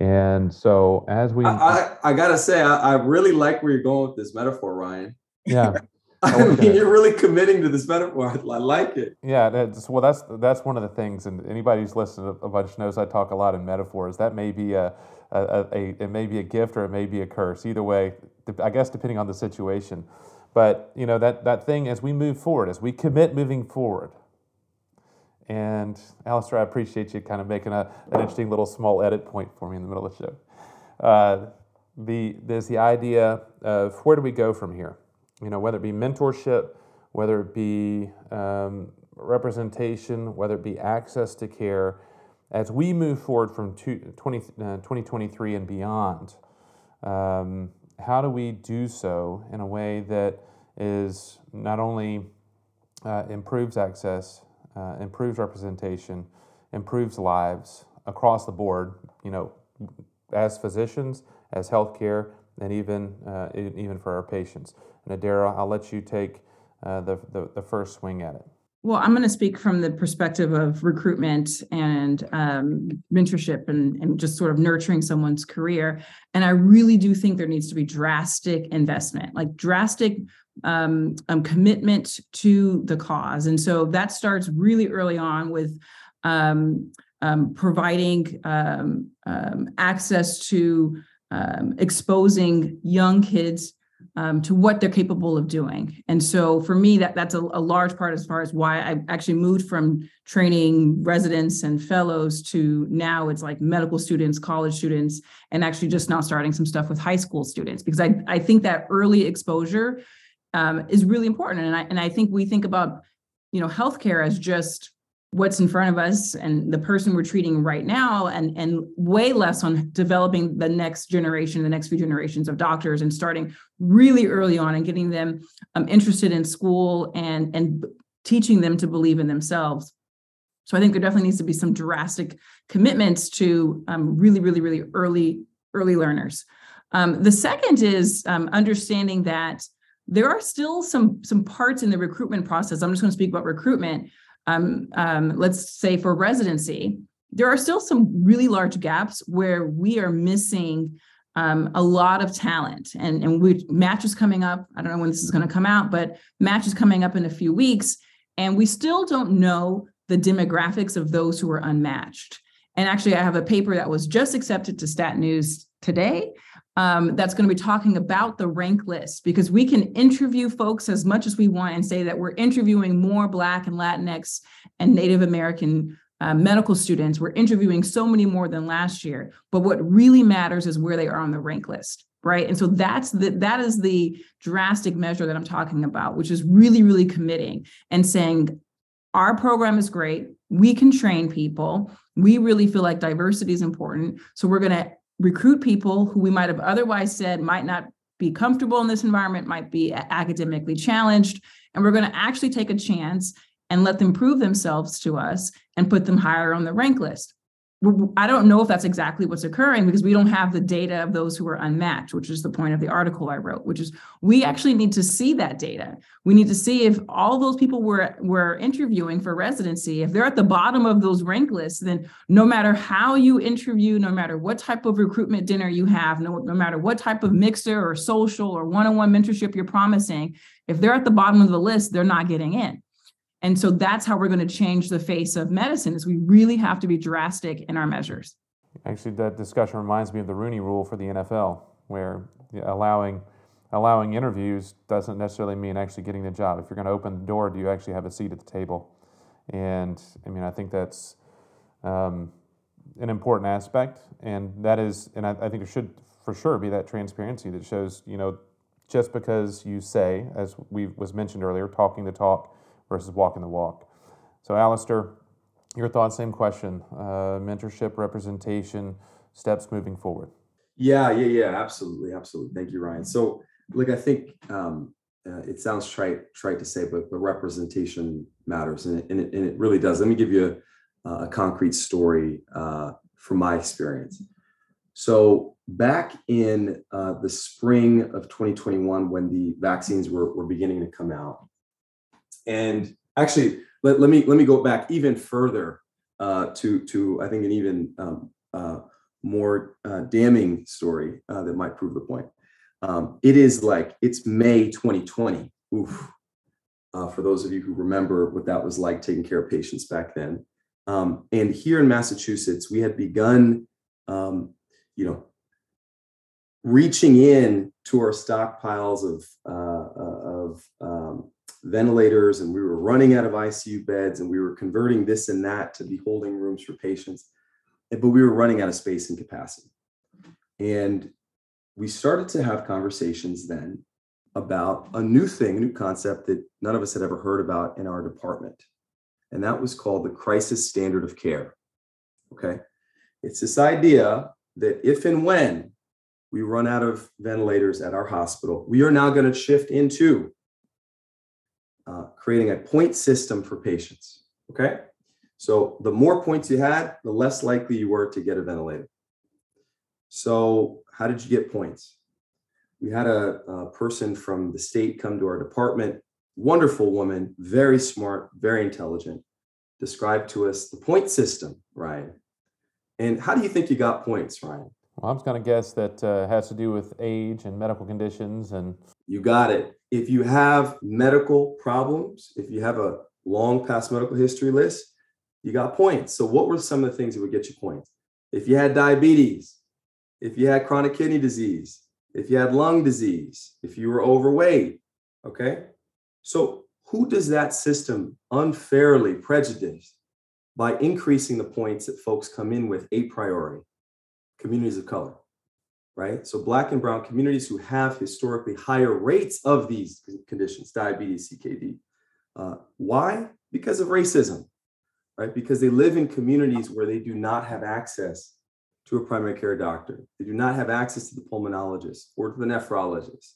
And so as we, I, I, I gotta say, I, I, really like where you're going with this metaphor, Ryan. Yeah. I mean, you're really committing to this metaphor. I like it. Yeah, that's, well, that's that's one of the things, and anybody who's listened a bunch knows I talk a lot in metaphors. That may be a, a, a, it may be a gift or it may be a curse. Either way, I guess depending on the situation. But you know that that thing as we move forward, as we commit moving forward. And Alistair, I appreciate you kind of making a, an interesting little small edit point for me in the middle of the show. Uh, the there's the idea of where do we go from here? You know, whether it be mentorship, whether it be um, representation, whether it be access to care, as we move forward from two, 20, uh, 2023 and beyond. Um, how do we do so in a way that is not only uh, improves access, uh, improves representation, improves lives across the board, you know, as physicians, as healthcare, and even, uh, even for our patients. And Adaira, I'll let you take uh, the, the, the first swing at it. Well, I'm going to speak from the perspective of recruitment and um, mentorship and, and just sort of nurturing someone's career. And I really do think there needs to be drastic investment, like drastic um, um, commitment to the cause. And so that starts really early on with um, um, providing um, access to exposing young kids um, to what they're capable of doing. And so for me, that that's a, a, large part as far as why I actually moved from training residents and fellows to now it's like medical students, college students, and actually just now starting some stuff with high school students because I, I think that early exposure um, is really important. And I and I think we think about you know healthcare as just what's in front of us and the person we're treating right now and and way less on developing the next generation the next few generations of doctors and starting really early on and getting them um, interested in school and and teaching them to believe in themselves. So i think there definitely needs to be some drastic commitments to um, really really really early early learners. Um, the second is um, understanding that there are still some some parts in the recruitment process. I'm just going to speak about recruitment um, um, let's say for residency, there are still some really large gaps where we are missing um, a lot of talent. And, and we match is coming up. I don't know when this is going to come out, but match is coming up in a few weeks. And we still don't know the demographics of those who are unmatched. And actually, I have a paper that was just accepted to Stat News today um, that's going to be talking about the rank list because we can interview folks as much as we want and say that we're interviewing more Black and Latinx and Native American uh, medical students. We're interviewing so many more than last year. But what really matters is where they are on the rank list. Right. And so that's the that is the drastic measure that I'm talking about, which is really, really committing and saying our program is great. We can train people. We really feel like diversity is important. So we're going to recruit people who we might have otherwise said might not be comfortable in this environment, might be academically challenged. And we're going to actually take a chance and let them prove themselves to us and put them higher on the rank list. I don't know if that's exactly what's occurring because we don't have the data of those who are unmatched, which is the point of the article I wrote, which is we actually need to see that data. We need to see if all those people we're, we're interviewing for residency, if they're at the bottom of those rank lists, then no matter how you interview, no matter what type of recruitment dinner you have, no, no matter what type of mixer or social or one-on-one mentorship you're promising, if they're at the bottom of the list, they're not getting in. And so that's how we're going to change the face of medicine is we really have to be drastic in our measures. Actually, that discussion reminds me of the Rooney rule for the NFL, where allowing allowing interviews doesn't necessarily mean actually getting the job. If you're going to open the door, do you actually have a seat at the table? And I mean, I think that's um, an important aspect, and that is, and I, I think there should for sure be that transparency that shows, you know, just because you say, as we was mentioned earlier, talking the talk versus walking the walk. So, Alistair, your thoughts, same question. Uh, mentorship, representation, steps moving forward. Yeah, yeah, yeah, absolutely, absolutely. Thank you, Ryan. So, look, I think um, uh, it sounds trite, trite to say, but the representation matters, and it, and it, and it really does. Let me give you a, a concrete story uh, from my experience. So, back in uh, the spring of 2021, when the vaccines were, were beginning to come out, and actually, let, let me let me go back even further uh, to to I think an even um, uh, more uh, damning story uh, that might prove the point. Um, it is like it's May 2020. Oof. Uh, for those of you who remember what that was like taking care of patients back then. Um, and here in Massachusetts, we had begun, um, you know, reaching in to our stockpiles of uh, of um, ventilators and we were running out of ICU beds and we were converting this and that to be holding rooms for patients. Eh, but we were running out of space and capacity. And we started to have conversations then about a new thing, a new concept that none of us had ever heard about in our department. And that was called the crisis standard of care. Okay. It's this idea that if and when we run out of ventilators at our hospital, we are now going to shift into uh, creating a point system for patients. Okay. So the more points you had, the less likely you were to get a ventilator. So, how did you get points? We had a, a person from the state come to our department, wonderful woman, very smart, very intelligent, described to us the point system, Ryan. And how do you think you got points, Ryan? Well, I'm just going to guess that uh, has to do with age and medical conditions and. You got it. If you have medical problems, if you have a long past medical history list, you got points. So, what were some of the things that would get you points? If you had diabetes, if you had chronic kidney disease, if you had lung disease, if you were overweight. Okay. So, who does that system unfairly prejudice by increasing the points that folks come in with a priori? Communities of color, right? So, Black and Brown communities who have historically higher rates of these conditions, diabetes, CKD. Uh, why? Because of racism, right? Because they live in communities where they do not have access to a primary care doctor. They do not have access to the pulmonologist or to the nephrologist.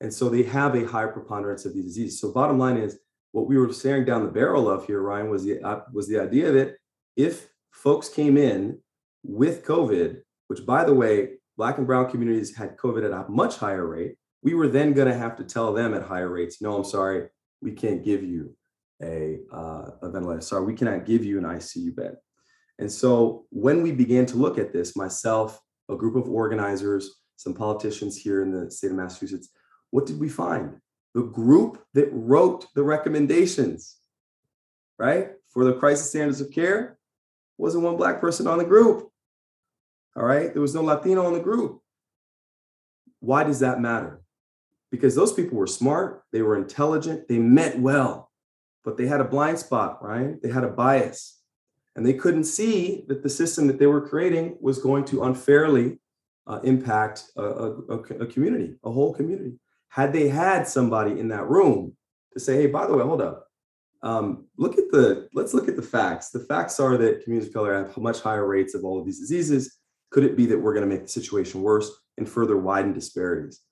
And so they have a higher preponderance of these diseases. So bottom line is what we were staring down the barrel of here, Ryan, was the uh, was the idea that if folks came in with COVID, which by the way, black and brown communities had COVID at a much higher rate, we were then going to have to tell them at higher rates, no, I'm sorry, we can't give you a, uh, a ventilator. Sorry, we cannot give you an ICU bed. And so when we began to look at this, myself, a group of organizers, some politicians here in the state of Massachusetts, what did we find? The group that wrote the recommendations, right, for the crisis standards of care wasn't one Black person on the group. All right, there was no Latino in the group. Why does that matter? Because those people were smart, they were intelligent, they meant well, but they had a blind spot, right? They had a bias. And they couldn't see that the system that they were creating was going to unfairly uh, impact a, a, a, community, a whole community. Had they had somebody in that room to say, hey, by the way, hold up. Um, look at the, let's look at the facts. The facts are that communities of color have much higher rates of all of these diseases. Could it be that we're going to make the situation worse and further widen disparities?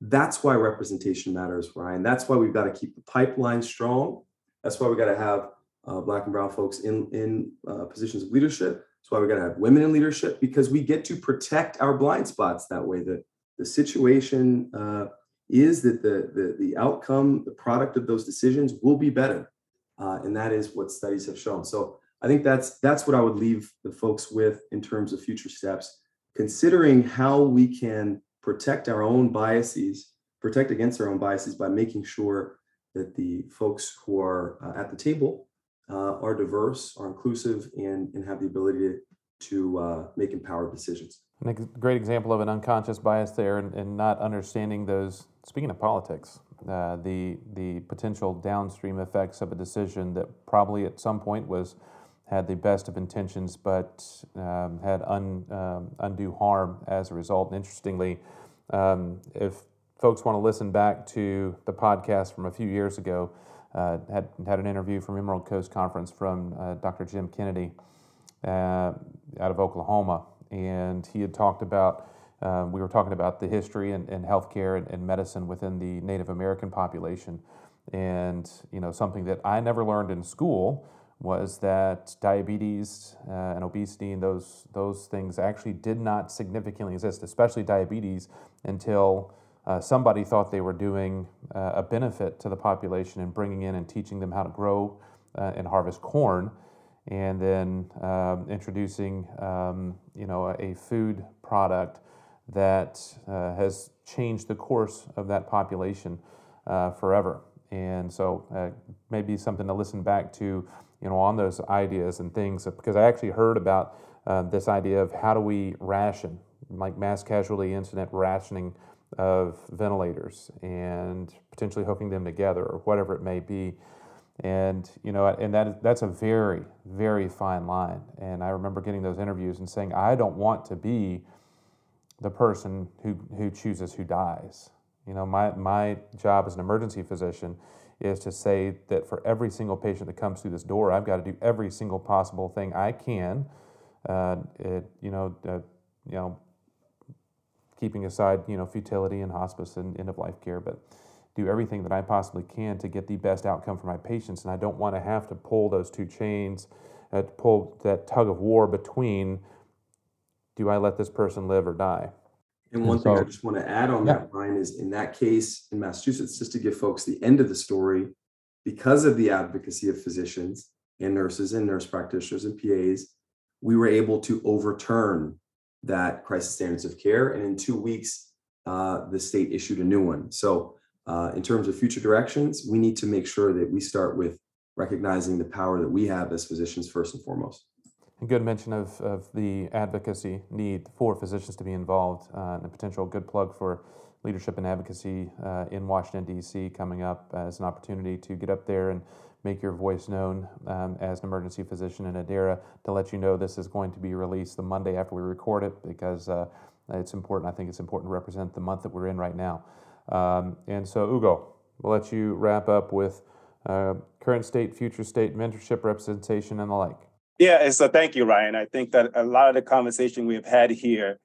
That's why representation matters, Ryan. That's why we've got to keep the pipeline strong. That's why we got to have uh, black and brown folks in in uh, positions of leadership. That's why we got to have women in leadership because we get to protect our blind spots that way. That the situation uh, is that the, the the outcome, the product of those decisions will be better, uh, and that is what studies have shown. So I think that's that's what I would leave the folks with in terms of future steps, considering how we can protect our own biases, protect against our own biases by making sure that the folks who are uh, at the table uh, are diverse, are inclusive, and, and have the ability to, to uh, make empowered decisions. a great example of an unconscious bias there and, and not understanding those, speaking of politics, uh, the, the potential downstream effects of a decision that probably at some point was had the best of intentions but um, had un, um, undue harm as a result. And interestingly, um, if folks want to listen back to the podcast from a few years ago, uh, had had an interview from Emerald Coast Conference from uh, Dr. Jim Kennedy uh, out of Oklahoma, and he had talked about. Um, we were talking about the history and, and healthcare and, and medicine within the Native American population, and you know something that I never learned in school was that diabetes uh, and obesity and those those things actually did not significantly exist, especially diabetes, until uh, somebody thought they were doing uh, a benefit to the population and bringing in and teaching them how to grow uh, and harvest corn, and then um, introducing um, you know a, food product that uh, has changed the course of that population uh, forever. And so maybe something to listen back to you know on those ideas and things because I actually heard about uh, this idea of how do we ration like mass casualty incident rationing of ventilators and potentially hooking them together or whatever it may be. And you know, and that that's a very, very fine line. And I remember getting those interviews and saying, I don't want to be the person who who chooses who dies. You know, my my job as an emergency physician is to say that for every single patient that comes through this door, I've got to do every single possible thing I can. Uh, it, you know, uh, you know, keeping aside you know futility and hospice and end of life care, but do everything that I possibly can to get the best outcome for my patients. And I don't want to have to pull those two chains, uh, pull that tug of war between do I let this person live or die? And one and thing I just want to add on yeah. that, Ryan, is in that case in Massachusetts, just to give folks the end of the story, because of the advocacy of physicians and nurses and nurse practitioners and PAs, we were able to overturn that crisis standards of care. And in two weeks, uh, the state issued a new one. So, uh, in terms of future directions, we need to make sure that we start with recognizing the power that we have as physicians first and foremost. Good mention of, of the advocacy need for physicians to be involved uh, and a potential good plug for leadership and advocacy uh, in Washington, D.C. coming up as an opportunity to get up there and make your voice known um, as an emergency physician in Adaira to let you know this is going to be released the Monday after we record it because uh, it's important. I think it's important to represent the month that we're in right now. Um, and so, Ugo, we'll let you wrap up with uh, current state, future state, mentorship, representation, and the like. Yeah, so thank you, Ryan. I think that a lot of the conversation we've had here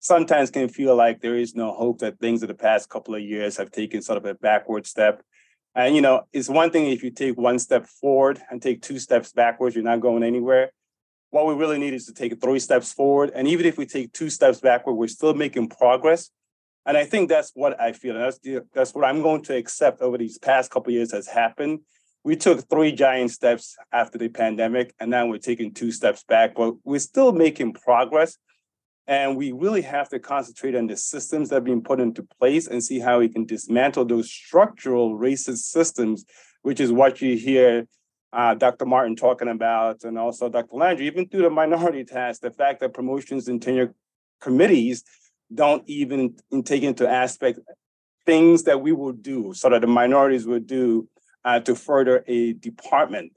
sometimes can feel like there is no hope that things of the past couple of years have taken sort of a backward step. And you know, it's one thing if you take one step forward and take two steps backwards, you're not going anywhere. What we really need is to take three steps forward. And even if we take two steps backward, we're still making progress. And I think that's what I feel. And that's, that's what I'm going to accept over these past couple of years has happened. We took three giant steps after the pandemic, and now we're taking two steps back, but we're still making progress. And we really have to concentrate on the systems that are being put into place and see how we can dismantle those structural racist systems, which is what you hear uh, Dr. Martin talking about, and also Dr. Landry, even through the minority tax, the fact that promotions and tenure committees don't even take into aspect things that we will do, so that the minorities will do uh, to further a department.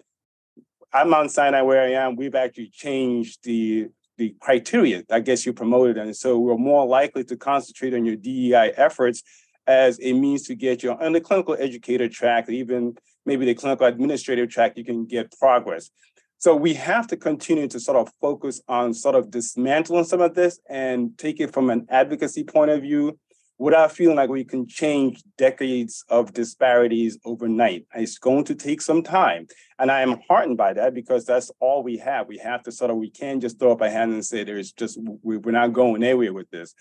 At Mount Sinai, where I am, we've actually changed the the criteria that gets you promoted. And so we're more likely to concentrate on your DEI efforts as a means to get you on the clinical educator track, even maybe the clinical administrative track, you can get progress. So we have to continue to sort of focus on sort of dismantling some of this and take it from an advocacy point of view without feeling like we can change decades of disparities overnight. It's going to take some time. And I am heartened by that because that's all we have. We have to sort of, we can't just throw up a hand and say there's just, we're not going anywhere with this.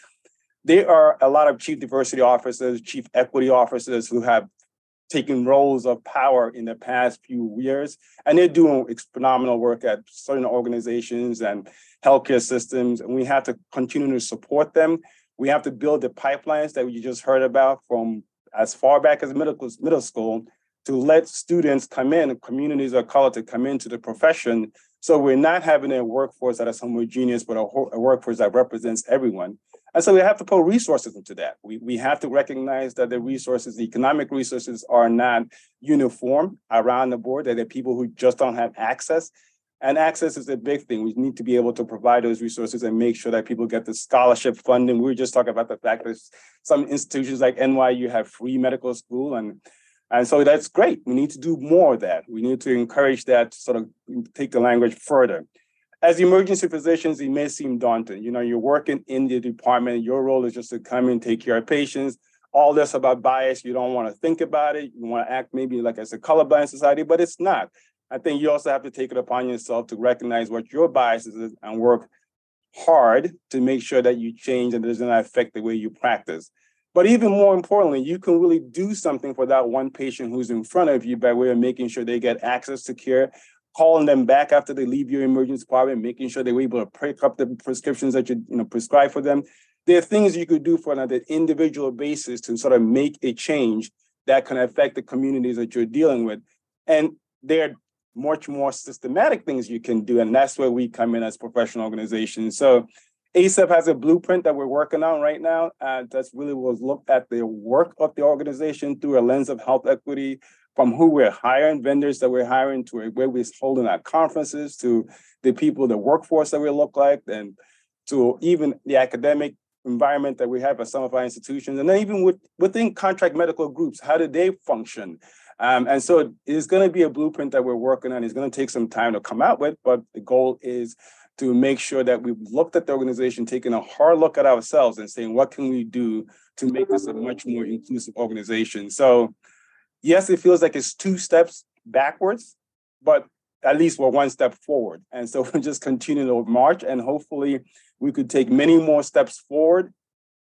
There are a lot of chief diversity officers, chief equity officers who have taken roles of power in the past few years, and they're doing phenomenal work at certain organizations and healthcare systems, and we have to continue to support them we have to build the pipelines that you just heard about from as far back as middle, middle school to let students come in, communities of color to come into the profession. So we're not having a workforce that is homogeneous, but a, a workforce that represents everyone. And so we have to put resources into that. We, we have to recognize that the resources, the economic resources are not uniform around the board, that there are people who just don't have access. And access is a big thing. We need to be able to provide those resources and make sure that people get the scholarship funding. We were just talking about the fact that some institutions like NYU have free medical school, and and so that's great. We need to do more of that. We need to encourage that to sort of take the language further. As emergency physicians, it may seem daunting. You know, you're working in the department. Your role is just to come and take care of patients. All this about bias, you don't want to think about it. You want to act maybe like as a colorblind society, but it's not. I think you also have to take it upon yourself to recognize what your biases is and work hard to make sure that you change and it does not affect the way you practice. But even more importantly, you can really do something for that one patient who's in front of you by way of making sure they get access to care, calling them back after they leave your emergency department, making sure they were able to pick up the prescriptions that you, you know prescribe for them. There are things you could do for an individual basis to sort of make a change that can affect the communities that you're dealing with. And there much more systematic things you can do. And that's where we come in as professional organizations. So ACEP has a blueprint that we're working on right now. And that's really was look at the work of the organization through a lens of health equity, from who we're hiring, vendors that we're hiring, to where we're holding our conferences, to the people, the workforce that we look like, and to even the academic environment that we have at some of our institutions, and then even with, within contract medical groups, how do they function? Um, and so it's going to be a blueprint that we're working on. It's going to take some time to come out with, but the goal is to make sure that we've looked at the organization, taking a hard look at ourselves and saying, what can we do to make this a much more inclusive organization? So, yes, it feels like it's two steps backwards, but at least we're one step forward. And so we'll just continue to march and hopefully we could take many more steps forward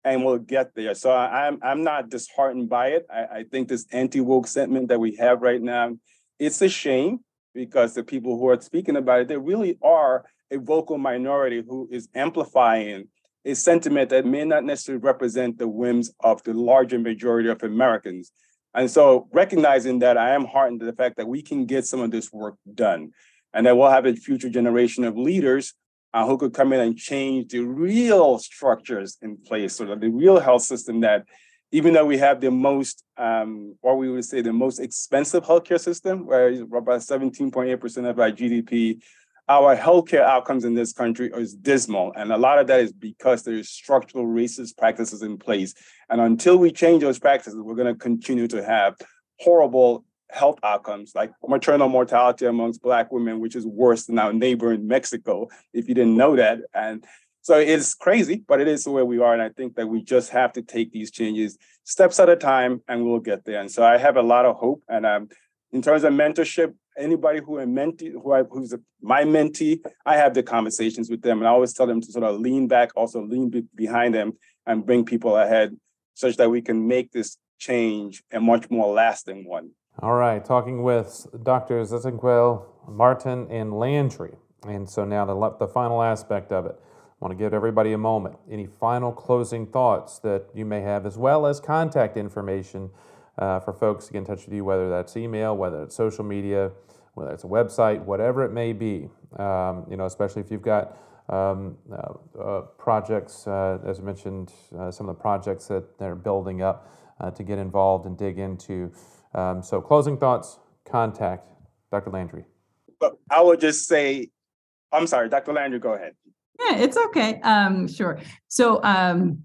and we'll get there. So I'm I'm not disheartened by it. I, I think this anti-woke sentiment that we have right now, it's a shame because the people who are speaking about it, they really are a vocal minority who is amplifying a sentiment that may not necessarily represent the whims of the larger majority of Americans. And so recognizing that I am heartened to the fact that we can get some of this work done. and that we'll have a future generation of leaders uh, who could come in and change the real structures in place, so that the real health system that even though we have the most, um, what we would say, the most expensive healthcare system, where about 17.8% of our GDP, our healthcare outcomes in this country is dismal. And a lot of that is because there's structural racist practices in place. And until we change those practices, we're going to continue to have horrible health outcomes like maternal mortality amongst Black women, which is worse than our neighbor in Mexico, if you didn't know that. And so it's crazy, but it is where we are. And I think that we just have to take these changes steps at a time and we'll get there. And so I have a lot of hope. And um, in terms of mentorship, anybody who I'm mentee, who I, who's a, my mentee, I have the conversations with them. And I always tell them to sort of lean back, also lean be- behind them and bring people ahead such that we can make this change a much more lasting one. All right, talking with Drs. Ezenkwele, Martin, and Landry. And so now the, the final aspect of it. I want to give everybody a moment. Any final closing thoughts that you may have, as well as contact information uh, for folks to get in touch with you, whether that's email, whether it's social media, whether it's a website, whatever it may be. Um, you know, especially if you've got um, uh, uh, projects, uh, as I mentioned, uh, some of the projects that they're building up uh, to get involved and dig into. Um, so, closing thoughts, contact Dr. Landry. I would just say, I'm sorry, Dr. Landry, go ahead. Yeah, it's okay. Um, sure. So um,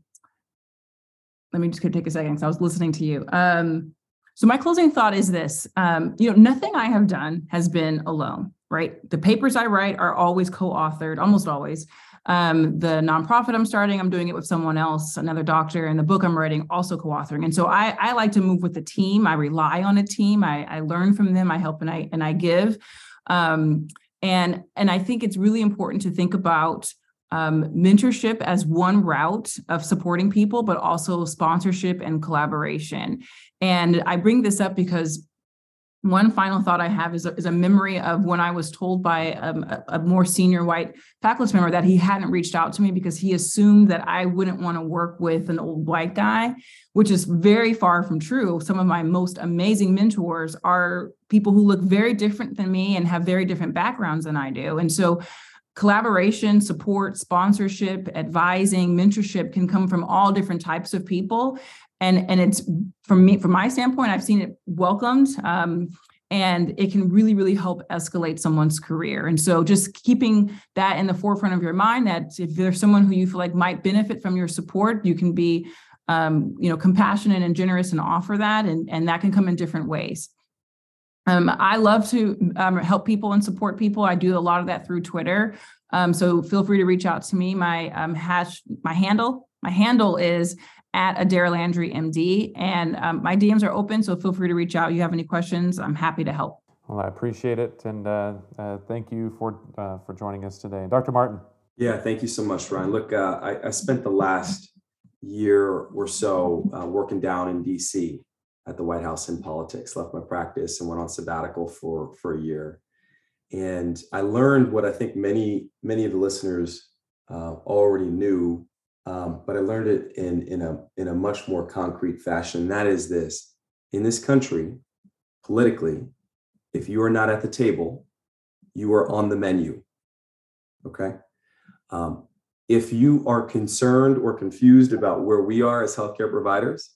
let me just take a second because I was listening to you. Um, so my closing thought is this: um, you know, nothing I have done has been alone. Right. The papers I write are always co-authored, almost always. Um, the nonprofit I'm starting, I'm doing it with someone else, another doctor, and the book I'm writing, also co-authoring. And so I, I like to move with the team. I rely on a team. I, I learn from them. I help and I and I give. Um, and and I think it's really important to think about um, mentorship as one route of supporting people, but also sponsorship and collaboration. And I bring this up because one final thought I have is a, is a memory of when I was told by um, a, a, more senior white faculty member that he hadn't reached out to me because he assumed that I wouldn't want to work with an old white guy, which is very far from true. Some of my most amazing mentors are people who look very different than me and have very different backgrounds than I do. And so collaboration, support, sponsorship, advising, mentorship can come from all different types of people and and it's from me from my standpoint i've seen it welcomed um, and it can really really help escalate someone's career and so just keeping that in the forefront of your mind that if there's someone who you feel like might benefit from your support you can be um, you know compassionate and generous and offer that and and that can come in different ways um, I love to um, help people and support people. I do a lot of that through Twitter. Um, so feel free to reach out to me. My um, hash, my handle, my handle is at Adaira Landry MD. And um, my DMs are open, so feel free to reach out. You have any questions, I'm happy to help. Well, I appreciate it, and uh, uh, thank you for uh, for joining us today, Dr. Martin. Yeah, thank you so much, Ryan. Look, uh, I, I, spent the last year or so uh, working down in DC at the White House in politics. Left my practice and went on sabbatical for for a year, and I learned what I think many many of the listeners uh, already knew um, but I learned it in in a in a much more concrete fashion. That is this: in this country, politically, if you are not at the table, you are on the menu. Okay. Um, if you are concerned or confused about where we are as healthcare providers,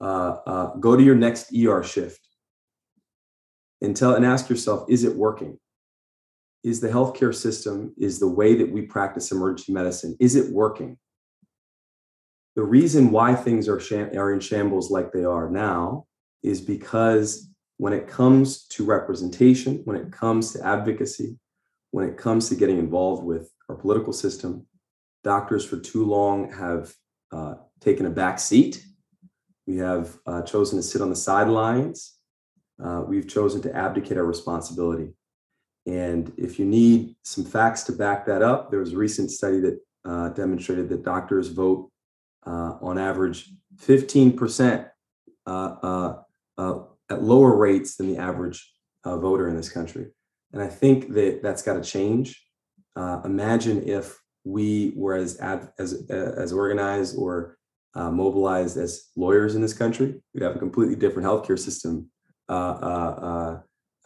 uh, uh, go to your next ER shift and tell and ask yourself: Is it working? Is the healthcare system, is the way that we practice emergency medicine, is it working? The reason why things are, are in shambles like they are now is because when it comes to representation, when it comes to advocacy, when it comes to getting involved with our political system, doctors for too long have uh, taken a back seat. We have uh, chosen to sit on the sidelines. Uh, we've chosen to abdicate our responsibility. And if you need some facts to back that up, there was a recent study that uh, demonstrated that doctors vote uh, on average 15% uh, uh, uh, at lower rates than the average uh, voter in this country. And I think that that's got to change. imagine if we were as ad, as as organized or mobilized as lawyers in this country. We'd have a completely different healthcare system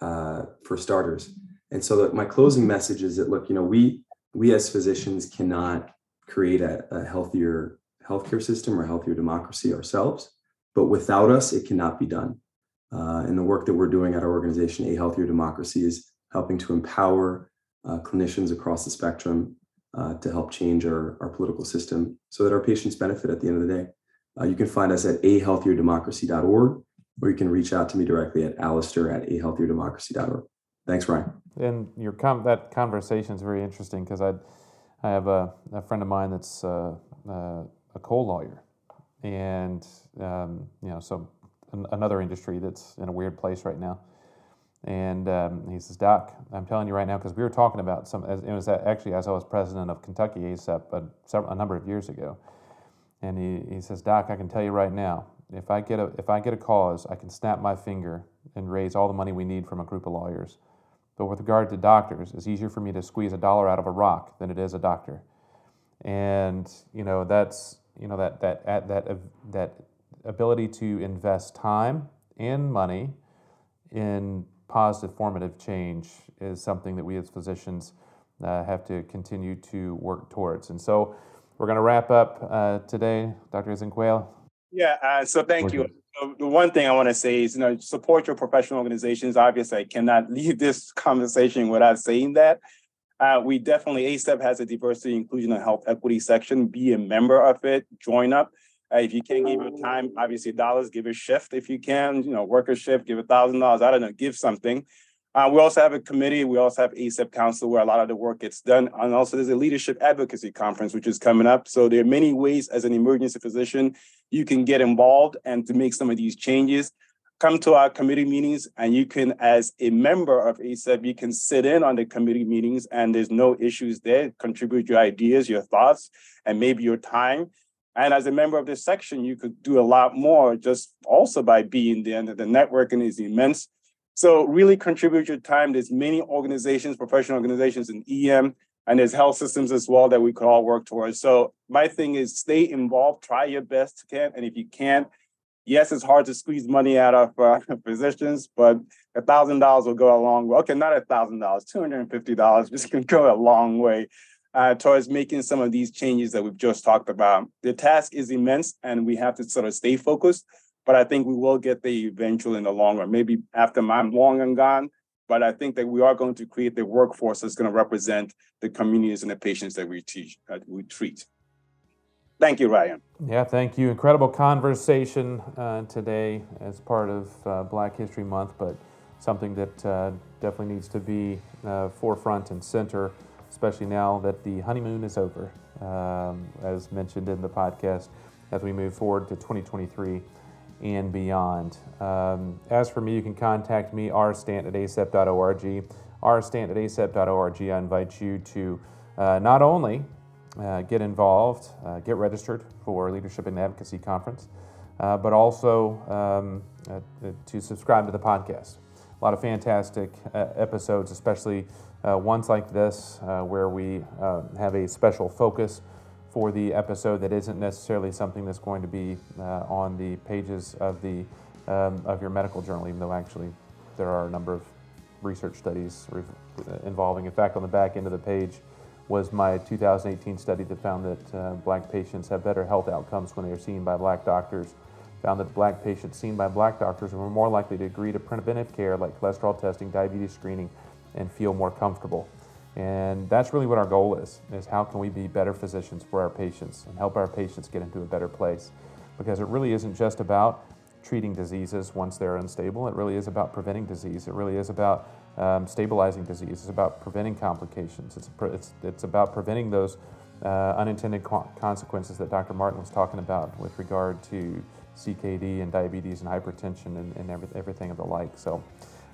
for starters. And so my closing message is that look, you know, we we as physicians cannot create a, a healthier healthcare system or healthier democracy ourselves, but without us, it cannot be done. Uh, and the work that we're doing at our organization, A Healthier Democracy, is helping to empower uh, clinicians across the spectrum uh, to help change our, our political system so that our patients benefit at the end of the day. Uh, you can find us at ahealthierdemocracy.org, or you can reach out to me directly at Alistair at ahealthierdemocracy.org. Thanks, Ryan. And your com- that conversation is very interesting because I, I have a, a, friend of mine that's uh, uh, a coal lawyer, and um, you know, so an- another industry that's in a weird place right now. And um, he says, Doc, I'm telling you right now, because we were talking about some, it was actually as I was president of Kentucky ACEP a, a number of years ago. And he, he says, Doc, I can tell you right now, if I get a if I get a cause, I can snap my finger and raise all the money we need from a group of lawyers. But with regard to doctors, it's easier for me to squeeze a dollar out of a rock than it is a doctor. And you know that's you know that that that that ability to invest time and money in positive formative change is something that we as physicians uh, have to continue to work towards. And so we're going to wrap up uh, today, Dr. Ezenkwele. Yeah, uh, so thank you. So the one thing I want to say is, you know, support your professional organizations. Obviously, I cannot leave this conversation without saying that. Uh, we definitely, ACEP has a diversity, inclusion, and health equity section. Be a member of it, join up. Uh, if you can't give your time, obviously dollars, give a shift if you can, you know, work a shift, give a thousand dollars, I don't know, give something. Uh, we also have a committee. We also have ACEP Council where a lot of the work gets done. And also there's a leadership advocacy conference, which is coming up. So there are many ways as an emergency physician, you can get involved and to make some of these changes. Come to our committee meetings and you can, as a member of ACEP, you can sit in on the committee meetings and there's no issues there. Contribute your ideas, your thoughts, and maybe your time. And as a member of this section, you could do a lot more just also by being there. And the networking is immense. So really contribute your time. There's many organizations, professional organizations in EM, and there's health systems as well that we could all work towards. So my thing is stay involved, try your best to can, and if you can't, yes, it's hard to squeeze money out of uh, physicians, but a thousand dollars will go a long way. Okay, not a thousand dollars, two hundred and fifty dollars, just can go a long way uh, towards making some of these changes that we've just talked about. The task is immense, and we have to sort of stay focused but I think we will get there eventually in the long run, maybe after I'm long and gone. But I think that we are going to create the workforce that's going to represent the communities and the patients that we teach, uh, we treat. Thank you, Ryan. Yeah, thank you. Incredible conversation uh, today as part of uh, Black History Month, but something that uh, definitely needs to be uh, forefront and center, especially now that the honeymoon is over, um, as mentioned in the podcast, as we move forward to 2023 and beyond. Um, as for me, you can contact me, rstant at acep.org. rstant at acep.org. I invite you to uh, not only uh, get involved, uh, get registered for Leadership and Advocacy Conference, uh, but also um, uh, to subscribe to the podcast. A lot of fantastic uh, episodes, especially ones like this, where we have a special focus for the episode that isn't necessarily something that's going to be uh, on the pages of the um, of your medical journal, even though actually there are a number of research studies re- involving. In fact, on the back end of the page was my 2018 study that found that uh, black patients have better health outcomes when they are seen by black doctors. Found that black patients seen by black doctors were more likely to agree to preventive care like cholesterol testing, diabetes screening, and feel more comfortable. And that's really what our goal is, is how can we be better physicians for our patients and help our patients get into a better place. Because it really isn't just about treating diseases once they're unstable. It really is about preventing disease. It really is about um, stabilizing disease. It's about preventing complications. It's, it's, it's about preventing those uh, unintended co- consequences that Dr. Martin was talking about with regard to CKD and diabetes and hypertension and, and every, everything of the like. So,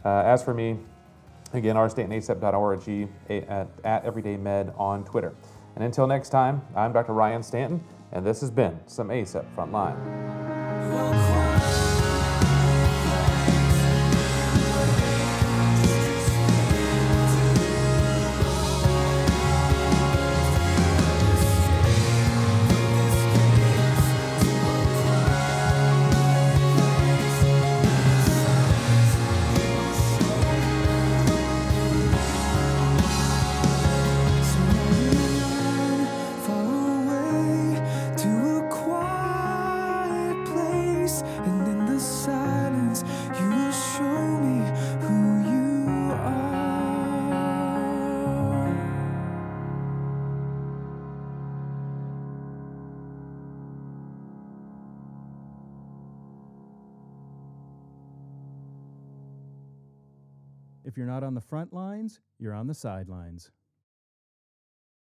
uh, as for me, Again, rstantonacep.org at, at EverydayMed on Twitter. And until next time, I'm Dr. Ryan Stanton, and this has been some ACEP Frontline. Not on the front lines, you're on the sidelines.